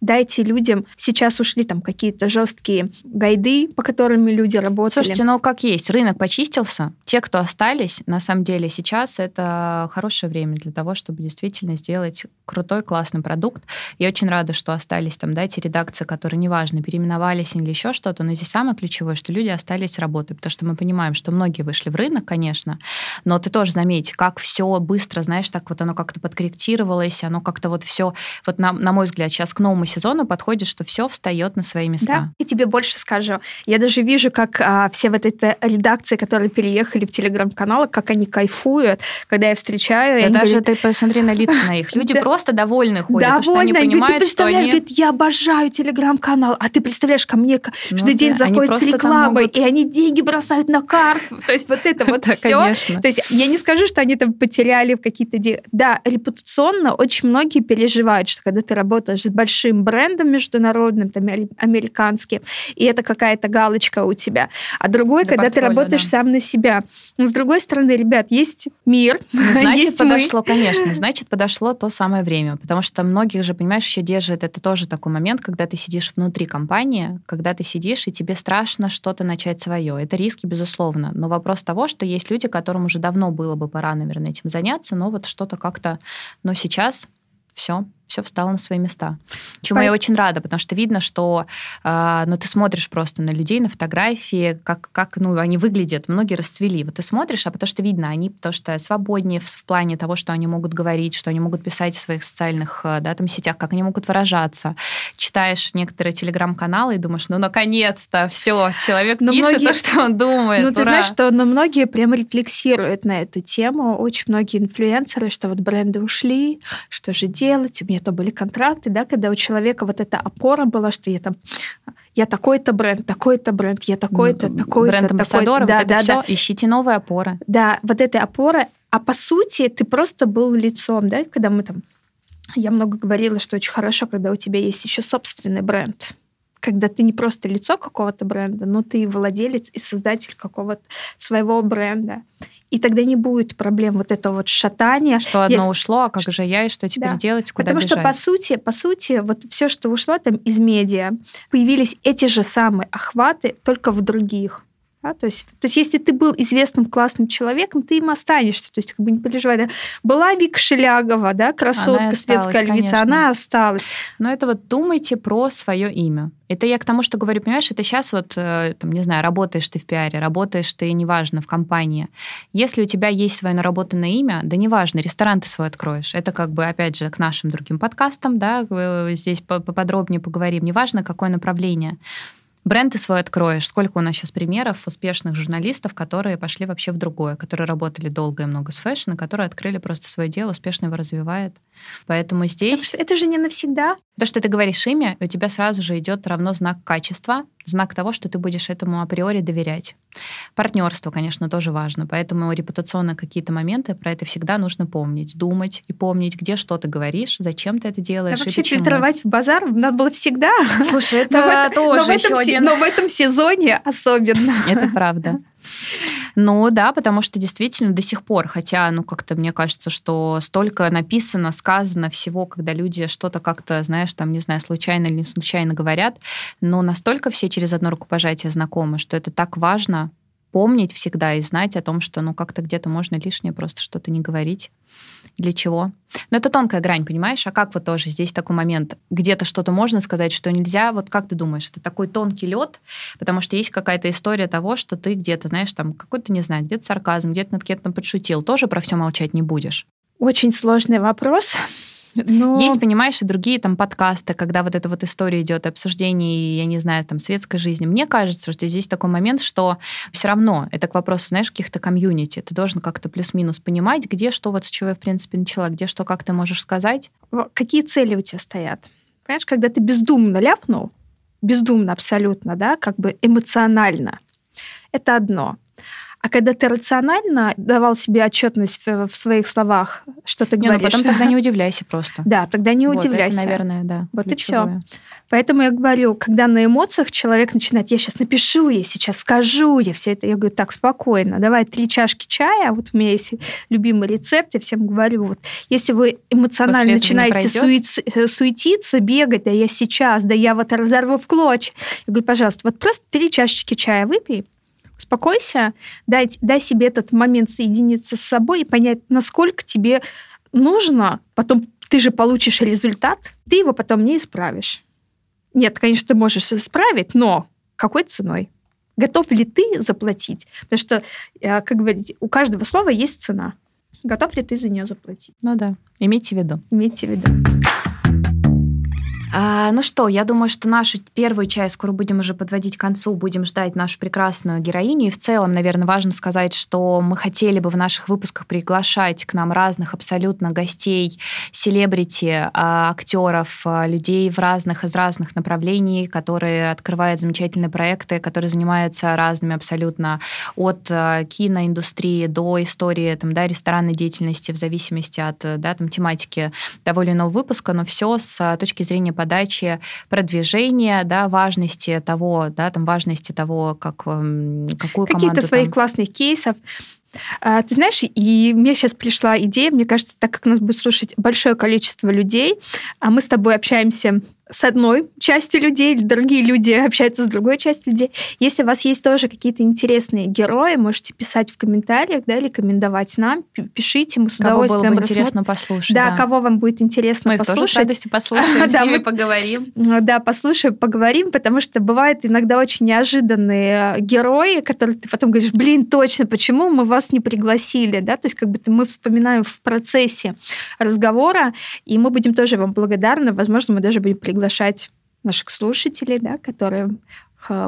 [SPEAKER 2] дайте людям... Сейчас ушли там какие-то жесткие гайды, по которым люди работали.
[SPEAKER 1] Слушайте, ну как есть, рынок почистился. Те, кто остались, на самом деле сейчас это хорошее время для того, чтобы действительно сделать крутой, классный продукт. Я очень рада, что остались там, да, эти редакции, которые, неважно, переименовались или еще что-то, но здесь самое ключевое, что люди остались работать, потому что мы понимаем, что многие вышли в рынок, конечно, но ты тоже заметь, как все быстро, знаешь, так вот оно как-то подкорректировалось, оно как-то вот все, вот на, на мой взгляд, сейчас к новому сезону подходит, что все встает на свои места. Да,
[SPEAKER 2] и тебе больше скажу. Я даже вижу, как а, все вот эти редакции, которые переехали в телеграм-каналы, как они кайфуют, когда я встречаю.
[SPEAKER 1] Да даже говорят, ты посмотри на лица на их. Люди просто довольны ходят, довольны. что они понимают,
[SPEAKER 2] ты представляешь,
[SPEAKER 1] что они...
[SPEAKER 2] говорит, я обожаю телеграм-канал, а ты представляешь, ко мне каждый ну, день да, заходит с рекламой, могут... и они деньги бросают на карту. То есть вот это вот все. То есть я не скажу, что они там потеряли какие-то... Да, репутационно очень многие переживают, что когда ты работаешь с большим брендом международным, там, американским, и это какая-то галочка у тебя. А другой, на когда ты работаешь да. сам на себя. Но с другой стороны, ребят, есть мир,
[SPEAKER 1] ну, значит, есть подошло, мы. конечно, значит, подошло то самое время, потому что многих же, понимаешь, еще держит, это тоже такой момент, когда ты сидишь внутри компании, когда ты сидишь, и тебе страшно что-то начать свое. Это риски, безусловно. Но вопрос того, что есть люди, которым уже давно было бы пора, наверное, этим заняться, но вот что-то как-то, но сейчас все, все встало на свои места. Чему По... я очень рада, потому что видно, что э, ну, ты смотришь просто на людей, на фотографии, как, как ну, они выглядят, многие расцвели. Вот ты смотришь, а потому что видно, они потому что свободнее в, в плане того, что они могут говорить, что они могут писать в своих социальных э, да, там, сетях, как они могут выражаться. Читаешь некоторые телеграм-каналы и думаешь, ну, наконец-то, все, человек но пишет многие... то, что он думает.
[SPEAKER 2] Ну, ты ура. знаешь, что но многие прям рефлексируют на эту тему. Очень многие инфлюенсеры, что вот бренды ушли, что же делать? У меня то были контракты, да, когда у человека вот эта опора была, что я там я такой-то бренд, такой-то бренд, я такой-то, такой-то,
[SPEAKER 1] бренд-амбассадор, да, вот да, да. ищите новые опоры.
[SPEAKER 2] Да, вот этой опоры, а по сути ты просто был лицом, да, когда мы там я много говорила, что очень хорошо, когда у тебя есть еще собственный бренд когда ты не просто лицо какого-то бренда, но ты владелец и создатель какого-то своего бренда. И тогда не будет проблем вот этого вот шатания.
[SPEAKER 1] Что одно я... ушло, а как же я, и что теперь да. делать, куда
[SPEAKER 2] Потому
[SPEAKER 1] бежать?
[SPEAKER 2] что, по сути, по сути, вот все, что ушло там из медиа, появились эти же самые охваты, только в других. Да? То, есть, то есть, если ты был известным классным человеком, ты им останешься. То есть, как бы не переживай. Да? Была Вика Шелягова, да, красотка, осталась, светская львица, конечно. она осталась.
[SPEAKER 1] Но это вот думайте про свое имя. Это я к тому, что говорю, понимаешь, это сейчас вот, э, там, не знаю, работаешь ты в пиаре, работаешь ты, неважно, в компании. Если у тебя есть свое наработанное имя, да неважно, ресторан ты свой откроешь. Это как бы, опять же, к нашим другим подкастам, да, э, здесь поподробнее поговорим. Неважно, какое направление бренд ты свой откроешь. Сколько у нас сейчас примеров успешных журналистов, которые пошли вообще в другое, которые работали долго и много с фэшн, которые открыли просто свое дело, успешно его развивает. Поэтому здесь...
[SPEAKER 2] Это же не навсегда.
[SPEAKER 1] То, что ты говоришь имя, у тебя сразу же идет равно знак качества, знак того, что ты будешь этому априори доверять. Партнерство, конечно, тоже важно, поэтому репутационные какие-то моменты про это всегда нужно помнить, думать и помнить, где что ты говоришь, зачем ты это делаешь.
[SPEAKER 2] А вообще фильтровать в базар надо было всегда.
[SPEAKER 1] Слушай, это но тоже но в
[SPEAKER 2] этом,
[SPEAKER 1] еще один...
[SPEAKER 2] Но в этом сезоне особенно.
[SPEAKER 1] Это правда. Ну да, потому что действительно до сих пор, хотя, ну как-то мне кажется, что столько написано, сказано всего, когда люди что-то как-то, знаешь, там, не знаю, случайно или не случайно говорят, но настолько все через одно рукопожатие знакомы, что это так важно помнить всегда и знать о том, что ну как-то где-то можно лишнее просто что-то не говорить. Для чего? Но это тонкая грань, понимаешь? А как вот тоже здесь такой момент? Где-то что-то можно сказать, что нельзя. Вот как ты думаешь, это такой тонкий лед, потому что есть какая-то история того, что ты где-то, знаешь, там какой-то, не знаю, где-то сарказм, где-то над кем-то подшутил. Тоже про все молчать не будешь.
[SPEAKER 2] Очень сложный вопрос.
[SPEAKER 1] Но... Есть, понимаешь, и другие там подкасты, когда вот эта вот история идет обсуждение, я не знаю, там светской жизни. Мне кажется, что здесь такой момент, что все равно это к вопросу, знаешь, каких-то комьюнити. Ты должен как-то плюс-минус понимать, где что, вот с чего я, в принципе, начала, где что, как ты можешь сказать.
[SPEAKER 2] Какие цели у тебя стоят? Понимаешь, когда ты бездумно ляпнул, бездумно абсолютно, да, как бы эмоционально, это одно. А когда ты рационально давал себе отчетность в, в своих словах, что ты не, говоришь.
[SPEAKER 1] Ну потом тогда не удивляйся просто.
[SPEAKER 2] Да, тогда не вот, удивляйся.
[SPEAKER 1] Это, наверное, да.
[SPEAKER 2] Вот ключевое. и все. Поэтому я говорю, когда на эмоциях человек начинает, я сейчас напишу, я сейчас скажу, я все это, я говорю, так, спокойно, давай три чашки чая, вот у меня есть любимый рецепт, я всем говорю, вот, если вы эмоционально начинаете сует, э, суетиться, бегать, да я сейчас, да я вот разорву в клочья, я говорю, пожалуйста, вот просто три чашечки чая выпей, успокойся, дай, дай себе этот момент соединиться с собой и понять, насколько тебе нужно, потом ты же получишь результат, ты его потом не исправишь. Нет, конечно, ты можешь исправить, но какой ценой? Готов ли ты заплатить? Потому что, э, как говорить, у каждого слова есть цена. Готов ли ты за нее заплатить?
[SPEAKER 1] Ну да, имейте в виду.
[SPEAKER 2] Имейте в виду.
[SPEAKER 1] А, ну что, я думаю, что нашу первую часть скоро будем уже подводить к концу, будем ждать нашу прекрасную героиню. И в целом, наверное, важно сказать, что мы хотели бы в наших выпусках приглашать к нам разных абсолютно гостей, селебрити, а, актеров, а, людей в разных, из разных направлений, которые открывают замечательные проекты, которые занимаются разными абсолютно от киноиндустрии до истории там, да, ресторанной деятельности в зависимости от да, там, тематики того или иного выпуска, но все с точки зрения подачи продвижения, да, важности того, да, там важности того, как, эм, какую
[SPEAKER 2] Какие-то своих
[SPEAKER 1] там...
[SPEAKER 2] классных кейсов. А, ты знаешь, и мне сейчас пришла идея, мне кажется, так как нас будет слушать большое количество людей, а мы с тобой общаемся с одной частью людей, другие люди общаются с другой частью людей. Если у вас есть тоже какие-то интересные герои, можете писать в комментариях, да, рекомендовать нам, пишите, мы с
[SPEAKER 1] кого
[SPEAKER 2] удовольствием
[SPEAKER 1] было бы интересно послушать.
[SPEAKER 2] Да, да, кого вам будет интересно
[SPEAKER 1] мы
[SPEAKER 2] послушать. Мы
[SPEAKER 1] тоже с радостью послушаем, с ними поговорим.
[SPEAKER 2] Да, послушаем, поговорим, потому что бывают иногда очень неожиданные герои, которые ты потом говоришь, блин, точно, почему мы вас не пригласили, да, то есть как бы мы вспоминаем в процессе разговора, и мы будем тоже вам благодарны, возможно, мы даже будем приглашать приглашать наших слушателей, да, которые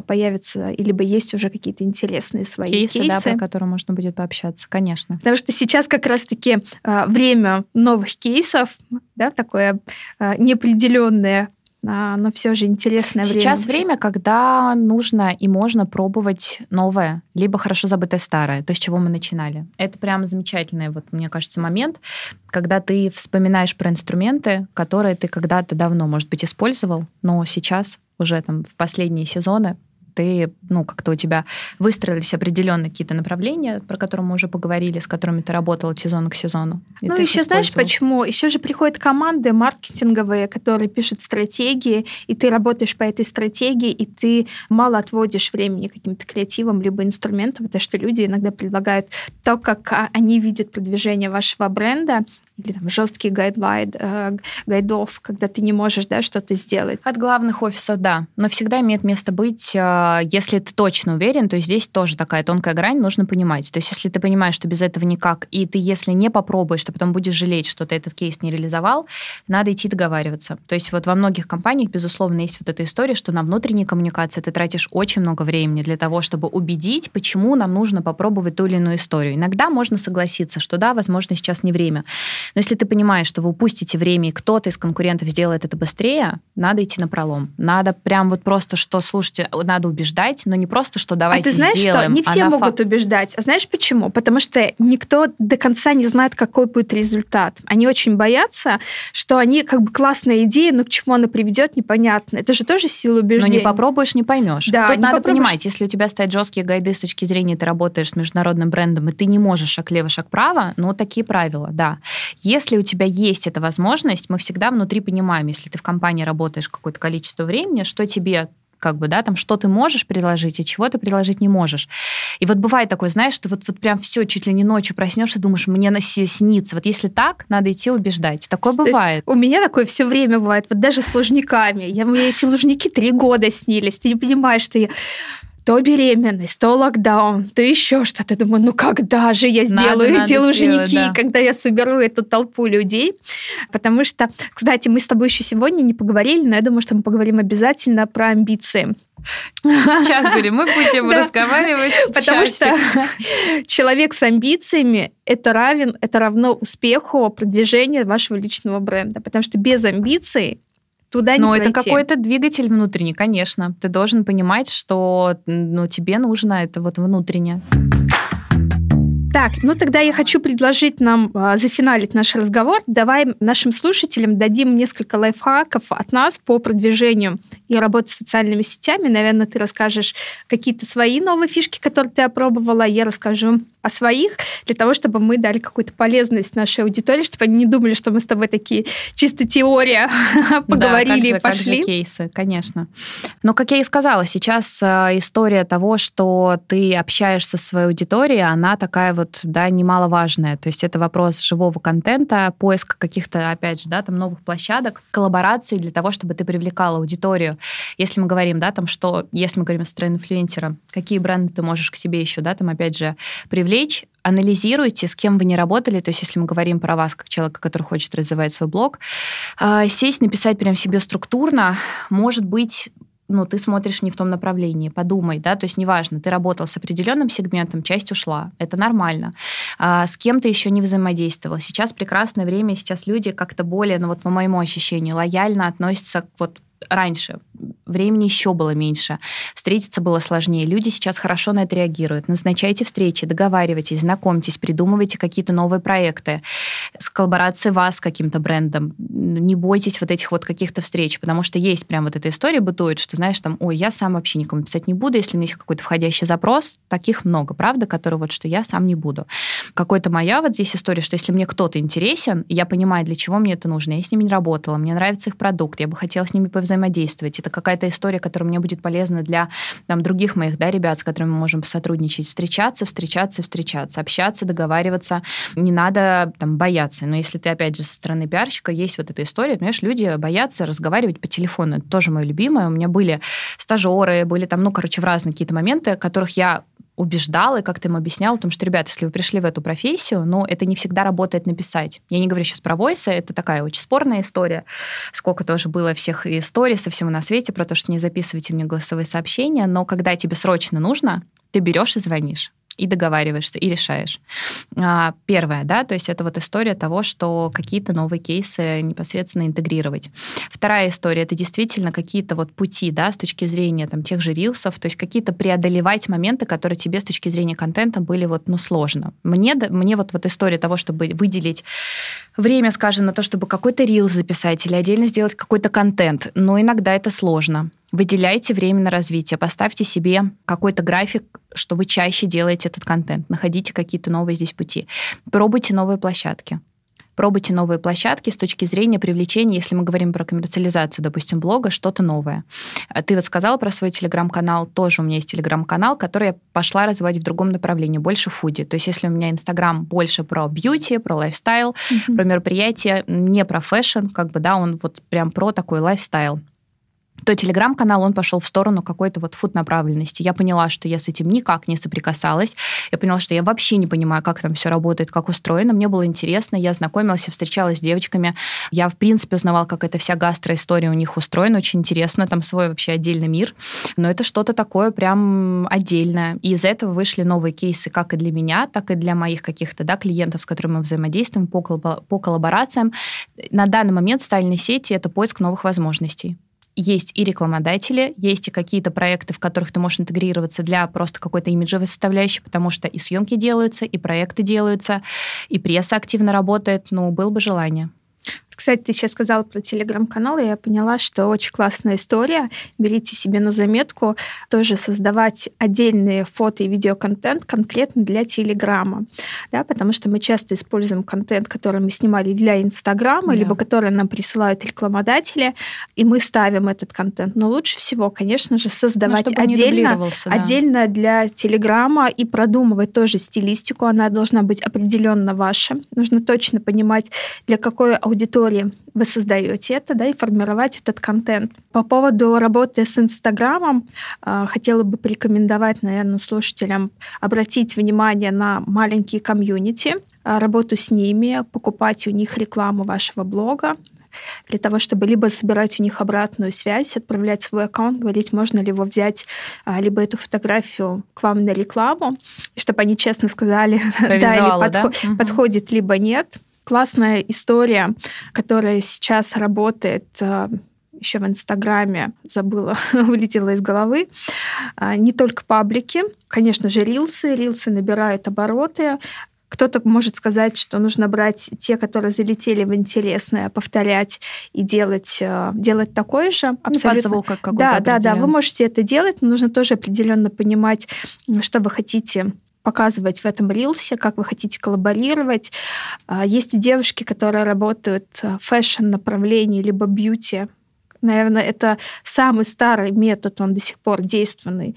[SPEAKER 2] появятся, либо есть уже какие-то интересные свои кейсы, кейсы.
[SPEAKER 1] Да, про которые можно будет пообщаться, конечно.
[SPEAKER 2] Потому что сейчас как раз-таки а, время новых кейсов, да, такое а, неопределенное но все же интересное
[SPEAKER 1] время. Сейчас время, когда нужно и можно пробовать новое, либо хорошо забытое старое, то, с чего мы начинали. Это прям замечательный, вот, мне кажется, момент, когда ты вспоминаешь про инструменты, которые ты когда-то давно, может быть, использовал, но сейчас уже там в последние сезоны ты, ну, как-то у тебя выстроились определенные какие-то направления, про которые мы уже поговорили, с которыми ты работала от сезона к сезону.
[SPEAKER 2] Ну, еще знаешь почему? Еще же приходят команды маркетинговые, которые пишут стратегии, и ты работаешь по этой стратегии, и ты мало отводишь времени каким-то креативам либо инструментам, потому что люди иногда предлагают то, как а, они видят продвижение вашего бренда, или там жесткий гайдлайн, э, гайдов, когда ты не можешь да, что-то сделать.
[SPEAKER 1] От главных офисов, да. Но всегда имеет место быть, э, если ты точно уверен, то здесь тоже такая тонкая грань, нужно понимать. То есть если ты понимаешь, что без этого никак, и ты, если не попробуешь, то потом будешь жалеть, что ты этот кейс не реализовал, надо идти договариваться. То есть вот во многих компаниях, безусловно, есть вот эта история, что на внутренней коммуникации ты тратишь очень много времени для того, чтобы убедить, почему нам нужно попробовать ту или иную историю. Иногда можно согласиться, что да, возможно, сейчас не время. Но если ты понимаешь, что вы упустите время, и кто-то из конкурентов сделает это быстрее, надо идти на пролом. Надо прям вот просто, что, слушайте, надо убеждать, но не просто, что давайте
[SPEAKER 2] А ты знаешь,
[SPEAKER 1] сделаем,
[SPEAKER 2] что не все а могут факт... убеждать. А знаешь почему? Потому что никто до конца не знает, какой будет результат. Они очень боятся, что они как бы классная идея, но к чему она приведет, непонятно. Это же тоже сила убеждения.
[SPEAKER 1] Но не попробуешь, не поймешь. Да, Тут надо попробуешь... понимать, если у тебя стоят жесткие гайды с точки зрения, ты работаешь с международным брендом, и ты не можешь шаг лево, шаг право, ну, такие правила, да. Если у тебя есть эта возможность, мы всегда внутри понимаем, если ты в компании работаешь какое-то количество времени, что тебе как бы, да, там, что ты можешь предложить, и чего ты предложить не можешь. И вот бывает такое, знаешь, что вот, вот прям все чуть ли не ночью проснешься, думаешь, мне на снится. Вот если так, надо идти убеждать. Такое Кстати, бывает.
[SPEAKER 2] У меня такое все время бывает, вот даже с лужниками. Я, мне эти лужники три года снились. Ты не понимаешь, что я то беременность, то локдаун, то еще что-то. Думаю, ну когда же я сделаю надо, эти надо лужники, сделать, да. когда я соберу эту толпу людей? Потому что, кстати, мы с тобой еще сегодня не поговорили, но я думаю, что мы поговорим обязательно про амбиции.
[SPEAKER 1] Сейчас говорим, мы будем разговаривать.
[SPEAKER 2] Потому что человек с амбициями это равен, это равно успеху продвижения вашего личного бренда. Потому что без амбиций туда не
[SPEAKER 1] Но пройти. это какой-то двигатель внутренний, конечно. Ты должен понимать, что ну, тебе нужно это вот внутреннее.
[SPEAKER 2] Так, ну тогда я хочу предложить нам а, зафиналить наш разговор. Давай нашим слушателям дадим несколько лайфхаков от нас по продвижению и работе с социальными сетями. Наверное, ты расскажешь какие-то свои новые фишки, которые ты опробовала. Я расскажу о своих, для того, чтобы мы дали какую-то полезность нашей аудитории, чтобы они не думали, что мы с тобой такие чисто теория поговорили
[SPEAKER 1] и пошли. кейсы, конечно. Но, как я и сказала, сейчас э, история того, что ты общаешься со своей аудиторией, она такая вот, да, немаловажная. То есть это вопрос живого контента, поиска каких-то, опять же, да, там новых площадок, коллабораций для того, чтобы ты привлекал аудиторию. Если мы говорим, да, там, что, если мы говорим с инфлюенсера, какие бренды ты можешь к себе еще, да, там, опять же, привлечь, анализируйте, с кем вы не работали, то есть если мы говорим про вас как человека, который хочет развивать свой блог, а, сесть, написать прям себе структурно, может быть, ну, ты смотришь не в том направлении, подумай, да, то есть неважно, ты работал с определенным сегментом, часть ушла, это нормально. А, с кем то еще не взаимодействовал. Сейчас прекрасное время, сейчас люди как-то более, ну вот по моему ощущению, лояльно относятся к вот раньше. Времени еще было меньше. Встретиться было сложнее. Люди сейчас хорошо на это реагируют. Назначайте встречи, договаривайтесь, знакомьтесь, придумывайте какие-то новые проекты с коллаборацией вас с каким-то брендом. Не бойтесь вот этих вот каких-то встреч, потому что есть прям вот эта история бытует, что, знаешь, там, ой, я сам вообще никому писать не буду, если у меня есть какой-то входящий запрос, таких много, правда, которые вот, что я сам не буду. Какой-то моя вот здесь история, что если мне кто-то интересен, я понимаю, для чего мне это нужно, я с ними не работала, мне нравится их продукт, я бы хотела с ними повзаимодействовать, взаимодействовать. Это какая-то история, которая мне будет полезна для там, других моих да, ребят, с которыми мы можем сотрудничать. Встречаться, встречаться, встречаться, общаться, договариваться. Не надо там, бояться. Но если ты, опять же, со стороны пиарщика, есть вот эта история, понимаешь, люди боятся разговаривать по телефону. Это тоже мое любимое. У меня были стажеры, были там, ну, короче, в разные какие-то моменты, которых я убеждал и как-то им объяснял о том, что, ребята, если вы пришли в эту профессию, но это не всегда работает написать. Я не говорю сейчас про войсы, это такая очень спорная история. Сколько тоже было всех историй со всего на свете про то, что не записывайте мне голосовые сообщения, но когда тебе срочно нужно, ты берешь и звонишь. И договариваешься, и решаешь. А, первое, да, то есть это вот история того, что какие-то новые кейсы непосредственно интегрировать. Вторая история, это действительно какие-то вот пути, да, с точки зрения там тех же рилсов, то есть какие-то преодолевать моменты, которые тебе с точки зрения контента были вот, ну, сложно. Мне, мне вот, вот история того, чтобы выделить время, скажем, на то, чтобы какой-то рил записать или отдельно сделать какой-то контент, но иногда это сложно. Выделяйте время на развитие, поставьте себе какой-то график, что вы чаще делаете этот контент, находите какие-то новые здесь пути, пробуйте новые площадки пробуйте новые площадки с точки зрения привлечения, если мы говорим про коммерциализацию, допустим, блога, что-то новое. А ты вот сказала про свой телеграм-канал, тоже у меня есть телеграм-канал, который я пошла развивать в другом направлении, больше foodie. То есть если у меня инстаграм больше про бьюти, про лайфстайл, mm-hmm. про мероприятия, не про фэшн, как бы, да, он вот прям про такой лайфстайл то телеграм-канал, он пошел в сторону какой-то вот фуд-направленности. Я поняла, что я с этим никак не соприкасалась. Я поняла, что я вообще не понимаю, как там все работает, как устроено. Мне было интересно, я знакомилась, я встречалась с девочками. Я, в принципе, узнавала, как эта вся гастроистория у них устроена. Очень интересно, там свой вообще отдельный мир. Но это что-то такое прям отдельное. И из этого вышли новые кейсы как и для меня, так и для моих каких-то да, клиентов, с которыми мы взаимодействуем по, по коллаборациям. На данный момент стальной сети — это поиск новых возможностей есть и рекламодатели, есть и какие-то проекты, в которых ты можешь интегрироваться для просто какой-то имиджевой составляющей, потому что и съемки делаются, и проекты делаются, и пресса активно работает. Ну, было бы желание.
[SPEAKER 2] Кстати, ты сейчас сказала про телеграм-канал, и я поняла, что очень классная история. Берите себе на заметку тоже создавать отдельные фото и видеоконтент конкретно для телеграма, да, потому что мы часто используем контент, который мы снимали для Инстаграма, да. либо который нам присылают рекламодатели, и мы ставим этот контент. Но лучше всего, конечно же, создавать ну, отдельно, да. отдельно для Телеграма и продумывать тоже стилистику. Она должна быть определенно ваша. Нужно точно понимать, для какой аудитории аудитории вы создаете это, да, и формировать этот контент. По поводу работы с Инстаграмом а, хотела бы порекомендовать, наверное, слушателям обратить внимание на маленькие комьюнити, а, работу с ними, покупать у них рекламу вашего блога, для того, чтобы либо собирать у них обратную связь, отправлять свой аккаунт, говорить, можно ли его взять, а, либо эту фотографию к вам на рекламу, и чтобы они честно сказали, да, или подход, да? подходит, либо нет классная история, которая сейчас работает э, еще в Инстаграме, забыла, вылетела из головы. А, не только паблики, конечно же, рилсы. Рилсы набирают обороты. Кто-то может сказать, что нужно брать те, которые залетели в интересное, повторять и делать, э, делать такое же.
[SPEAKER 1] Ну, Абсолютно. Ну, как
[SPEAKER 2] да, да, да. Вы можете это делать, но нужно тоже определенно понимать, что вы хотите показывать в этом рилсе, как вы хотите коллаборировать. А, есть и девушки, которые работают в фэшн-направлении, либо бьюти. Наверное, это самый старый метод, он до сих пор действенный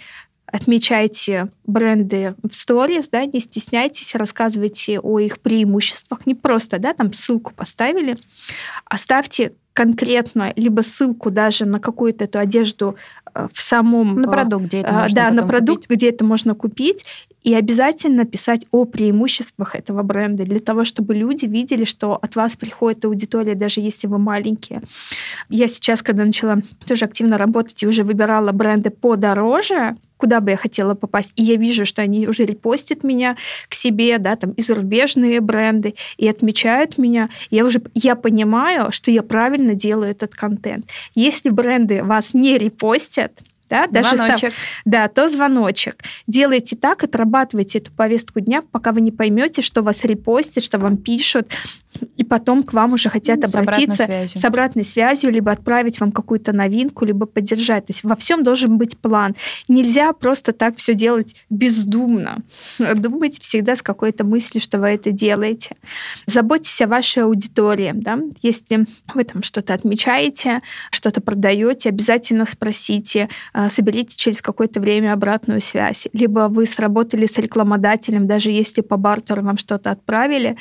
[SPEAKER 2] отмечайте бренды в сторис, да, не стесняйтесь, рассказывайте о их преимуществах. Не просто, да, там ссылку поставили, оставьте конкретно либо ссылку даже на какую-то эту одежду в самом...
[SPEAKER 1] На продукт, где это
[SPEAKER 2] э,
[SPEAKER 1] можно
[SPEAKER 2] Да, на продукт, купить. где это можно купить, и обязательно писать о преимуществах этого бренда для того, чтобы люди видели, что от вас приходит аудитория, даже если вы маленькие. Я сейчас, когда начала тоже активно работать и уже выбирала бренды подороже, куда бы я хотела попасть, и я вижу, что они уже репостят меня к себе, да, там и зарубежные бренды, и отмечают меня, я уже я понимаю, что я правильно делаю этот контент. Если бренды вас не репостят, да,
[SPEAKER 1] даже звоночек. Сам,
[SPEAKER 2] да, то звоночек. Делайте так, отрабатывайте эту повестку дня, пока вы не поймете, что вас репостят, что вам пишут, и потом к вам уже хотят ну, обратиться с, с обратной связью, либо отправить вам какую-то новинку, либо поддержать. То есть во всем должен быть план. Нельзя просто так все делать бездумно. Думайте всегда с какой-то мыслью, что вы это делаете. Заботьтесь о вашей аудитории. Да? Если вы там что-то отмечаете, что-то продаете, обязательно спросите, а, соберите через какое-то время обратную связь. Либо вы сработали с рекламодателем, даже если по бартеру вам что-то отправили,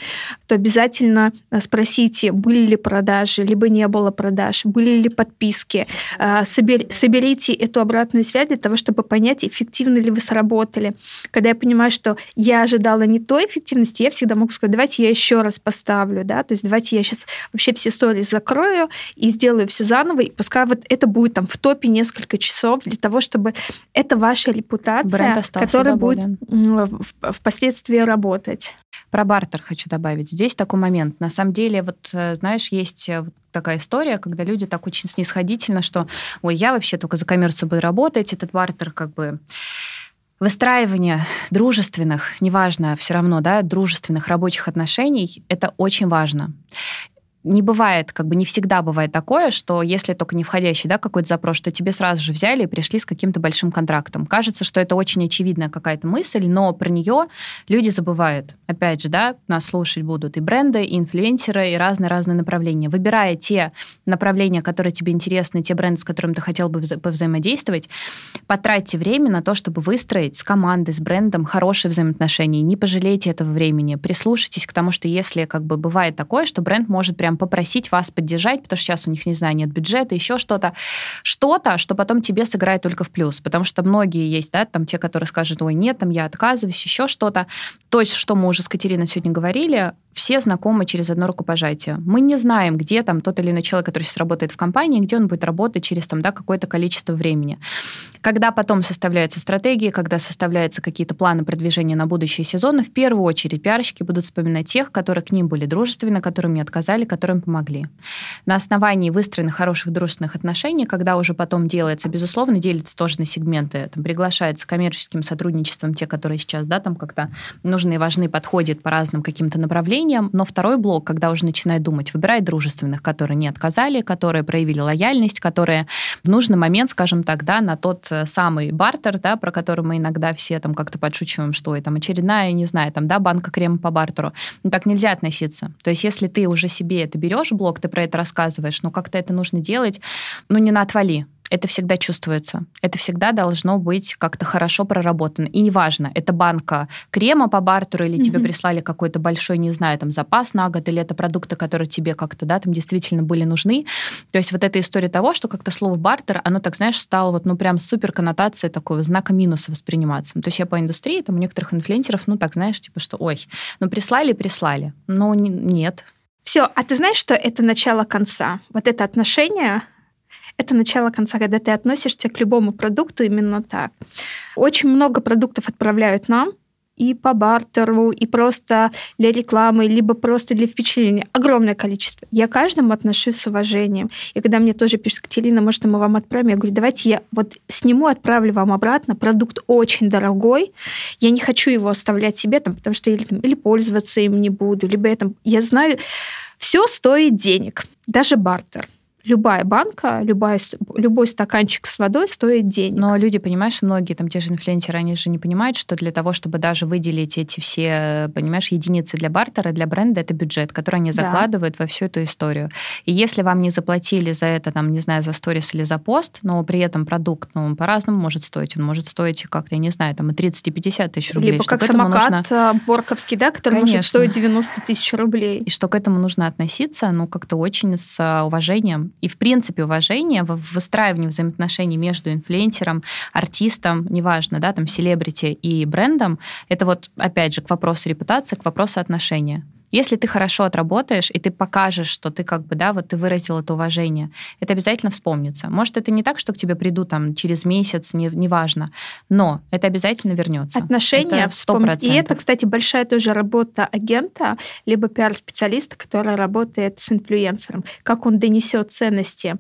[SPEAKER 2] то обязательно нужно э, спросить, были ли продажи, либо не было продаж, были ли подписки. Э, соберите эту обратную связь для того, чтобы понять, эффективно ли вы сработали. Когда я понимаю, что я ожидала не той эффективности, я всегда могу сказать, давайте я еще раз поставлю, да, то есть давайте я сейчас вообще все сторис закрою и сделаю все заново, и пускай вот это будет там в топе несколько часов для того, чтобы это ваша репутация, которая доволен. будет впоследствии работать.
[SPEAKER 1] Про бартер хочу добавить. Здесь такой момент. На самом деле, вот э, знаешь, есть э, такая история, когда люди так очень снисходительно, что, ой, я вообще только за коммерцию буду работать, этот бартер как бы выстраивание дружественных, неважно, все равно, да, дружественных рабочих отношений, это очень важно не бывает, как бы не всегда бывает такое, что если только не входящий, да, какой-то запрос, что тебе сразу же взяли и пришли с каким-то большим контрактом. Кажется, что это очень очевидная какая-то мысль, но про нее люди забывают. Опять же, да, нас слушать будут и бренды, и инфлюенсеры, и разные-разные направления. Выбирая те направления, которые тебе интересны, те бренды, с которыми ты хотел бы вза- повзаимодействовать, потратьте время на то, чтобы выстроить с командой, с брендом хорошие взаимоотношения. Не пожалейте этого времени. Прислушайтесь к тому, что если как бы бывает такое, что бренд может прям прям попросить вас поддержать, потому что сейчас у них, не знаю, нет бюджета, еще что-то. Что-то, что потом тебе сыграет только в плюс, потому что многие есть, да, там те, которые скажут, ой, нет, там я отказываюсь, еще что-то. То есть, что мы уже с Катериной сегодня говорили, все знакомы через одно рукопожатие. Мы не знаем, где там тот или иной человек, который сейчас работает в компании, где он будет работать через там, да, какое-то количество времени. Когда потом составляются стратегии, когда составляются какие-то планы продвижения на будущие сезоны, в первую очередь пиарщики будут вспоминать тех, которые к ним были дружественны, которым не отказали, которым помогли. На основании выстроенных хороших дружественных отношений, когда уже потом делается, безусловно, делится тоже на сегменты, там, приглашается коммерческим сотрудничеством те, которые сейчас да, там как-то нужны и важны, подходят по разным каким-то направлениям, но второй блок, когда уже начинает думать, выбирает дружественных, которые не отказали, которые проявили лояльность, которые в нужный момент, скажем так, да, на тот Э, самый бартер, да, про который мы иногда все там как-то подшучиваем, что это там очередная, не знаю, там, да, банка крема по бартеру. Ну, так нельзя относиться. То есть если ты уже себе это берешь, блок, ты про это рассказываешь, но как-то это нужно делать, ну, не на отвали это всегда чувствуется. Это всегда должно быть как-то хорошо проработано. И неважно, это банка крема по бартеру, или mm-hmm. тебе прислали какой-то большой, не знаю, там, запас на год, или это продукты, которые тебе как-то, да, там действительно были нужны. То есть вот эта история того, что как-то слово бартер, оно так, знаешь, стало вот, ну, прям супер коннотацией такого знака минуса восприниматься. То есть я по индустрии, там, у некоторых инфлюенсеров, ну, так, знаешь, типа, что, ой, ну, прислали, прислали. Но нет,
[SPEAKER 2] все, а ты знаешь, что это начало конца? Вот это отношение это начало конца, когда ты относишься к любому продукту именно так. Очень много продуктов отправляют нам, и по бартеру, и просто для рекламы, либо просто для впечатления. Огромное количество. Я каждому отношусь с уважением. И когда мне тоже пишут, Катерина, может, мы вам отправим? Я говорю, давайте я вот сниму, отправлю вам обратно. Продукт очень дорогой. Я не хочу его оставлять себе, там, потому что или, там, или пользоваться им не буду, либо я, там, я знаю, все стоит денег, даже бартер любая банка, любая, любой стаканчик с водой стоит денег.
[SPEAKER 1] Но люди, понимаешь, многие там те же инфлюенсеры, они же не понимают, что для того, чтобы даже выделить эти все, понимаешь, единицы для бартера, для бренда, это бюджет, который они закладывают да. во всю эту историю. И если вам не заплатили за это, там, не знаю, за сторис или за пост, но при этом продукт, ну, он по-разному может стоить. Он может стоить как-то, я не знаю, там, и 30, и 50 тысяч рублей.
[SPEAKER 2] Либо как самокат нужно... А, Борковский, да, который Конечно. может стоить 90 тысяч рублей.
[SPEAKER 1] И что к этому нужно относиться, ну, как-то очень с а, и, в принципе, уважение в выстраивании взаимоотношений между инфлюенсером, артистом, неважно, да, там, селебрити и брендом, это вот, опять же, к вопросу репутации, к вопросу отношения. Если ты хорошо отработаешь, и ты покажешь, что ты как бы, да, вот ты выразил это уважение, это обязательно вспомнится. Может, это не так, что к тебе придут там через месяц, не, неважно, но это обязательно вернется.
[SPEAKER 2] Отношения это 100%. И это, кстати, большая тоже работа агента, либо пиар-специалиста, который работает с инфлюенсером. Как он донесет ценности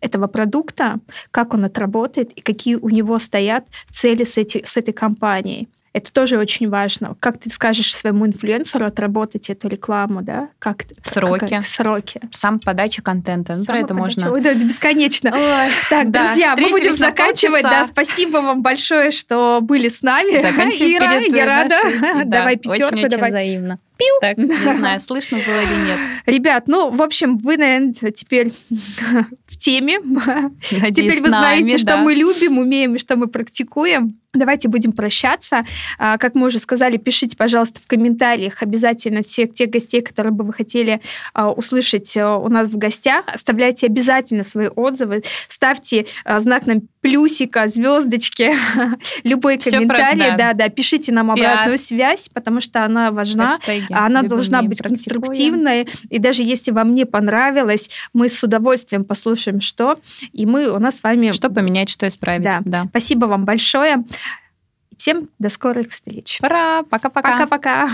[SPEAKER 2] этого продукта, как он отработает и какие у него стоят цели с, эти, с этой компанией. Это тоже очень важно. Как ты скажешь своему инфлюенсеру отработать эту рекламу, да? Как
[SPEAKER 1] сроки.
[SPEAKER 2] Как, сроки.
[SPEAKER 1] Сам подача контента. Ну, про это можно.
[SPEAKER 2] Ой, да, бесконечно. Ой, так, да, друзья, мы будем заканчивать. Да, спасибо вам большое, что были с нами.
[SPEAKER 1] Ира, я рада. Давай пятерку, давай.
[SPEAKER 2] взаимно. Пиу.
[SPEAKER 1] Так, не знаю, слышно было или нет.
[SPEAKER 2] Ребят, ну, в общем, вы, наверное, теперь в теме.
[SPEAKER 1] Надеюсь,
[SPEAKER 2] Теперь вы
[SPEAKER 1] с нами,
[SPEAKER 2] знаете, что
[SPEAKER 1] да.
[SPEAKER 2] мы любим, умеем и что мы практикуем. Давайте будем прощаться. А, Как мы уже сказали, пишите, пожалуйста, в комментариях обязательно всех тех гостей, которые бы вы хотели а, услышать а, у нас в гостях. Оставляйте обязательно свои отзывы, ставьте знак нам плюсика, звездочки, любой комментарий,
[SPEAKER 1] да.
[SPEAKER 2] да, да, пишите нам
[SPEAKER 1] Пиар.
[SPEAKER 2] обратную связь, потому что она важна.
[SPEAKER 1] Хэштеги.
[SPEAKER 2] Она
[SPEAKER 1] Любим,
[SPEAKER 2] должна быть
[SPEAKER 1] практикуем.
[SPEAKER 2] конструктивной. И даже если вам не понравилось, мы с удовольствием послушаем, что. И мы у нас с вами...
[SPEAKER 1] Что поменять, что исправить.
[SPEAKER 2] Да.
[SPEAKER 1] да.
[SPEAKER 2] Спасибо вам большое. Всем до скорых встреч.
[SPEAKER 1] Пора, пока-пока.
[SPEAKER 2] Пока-пока.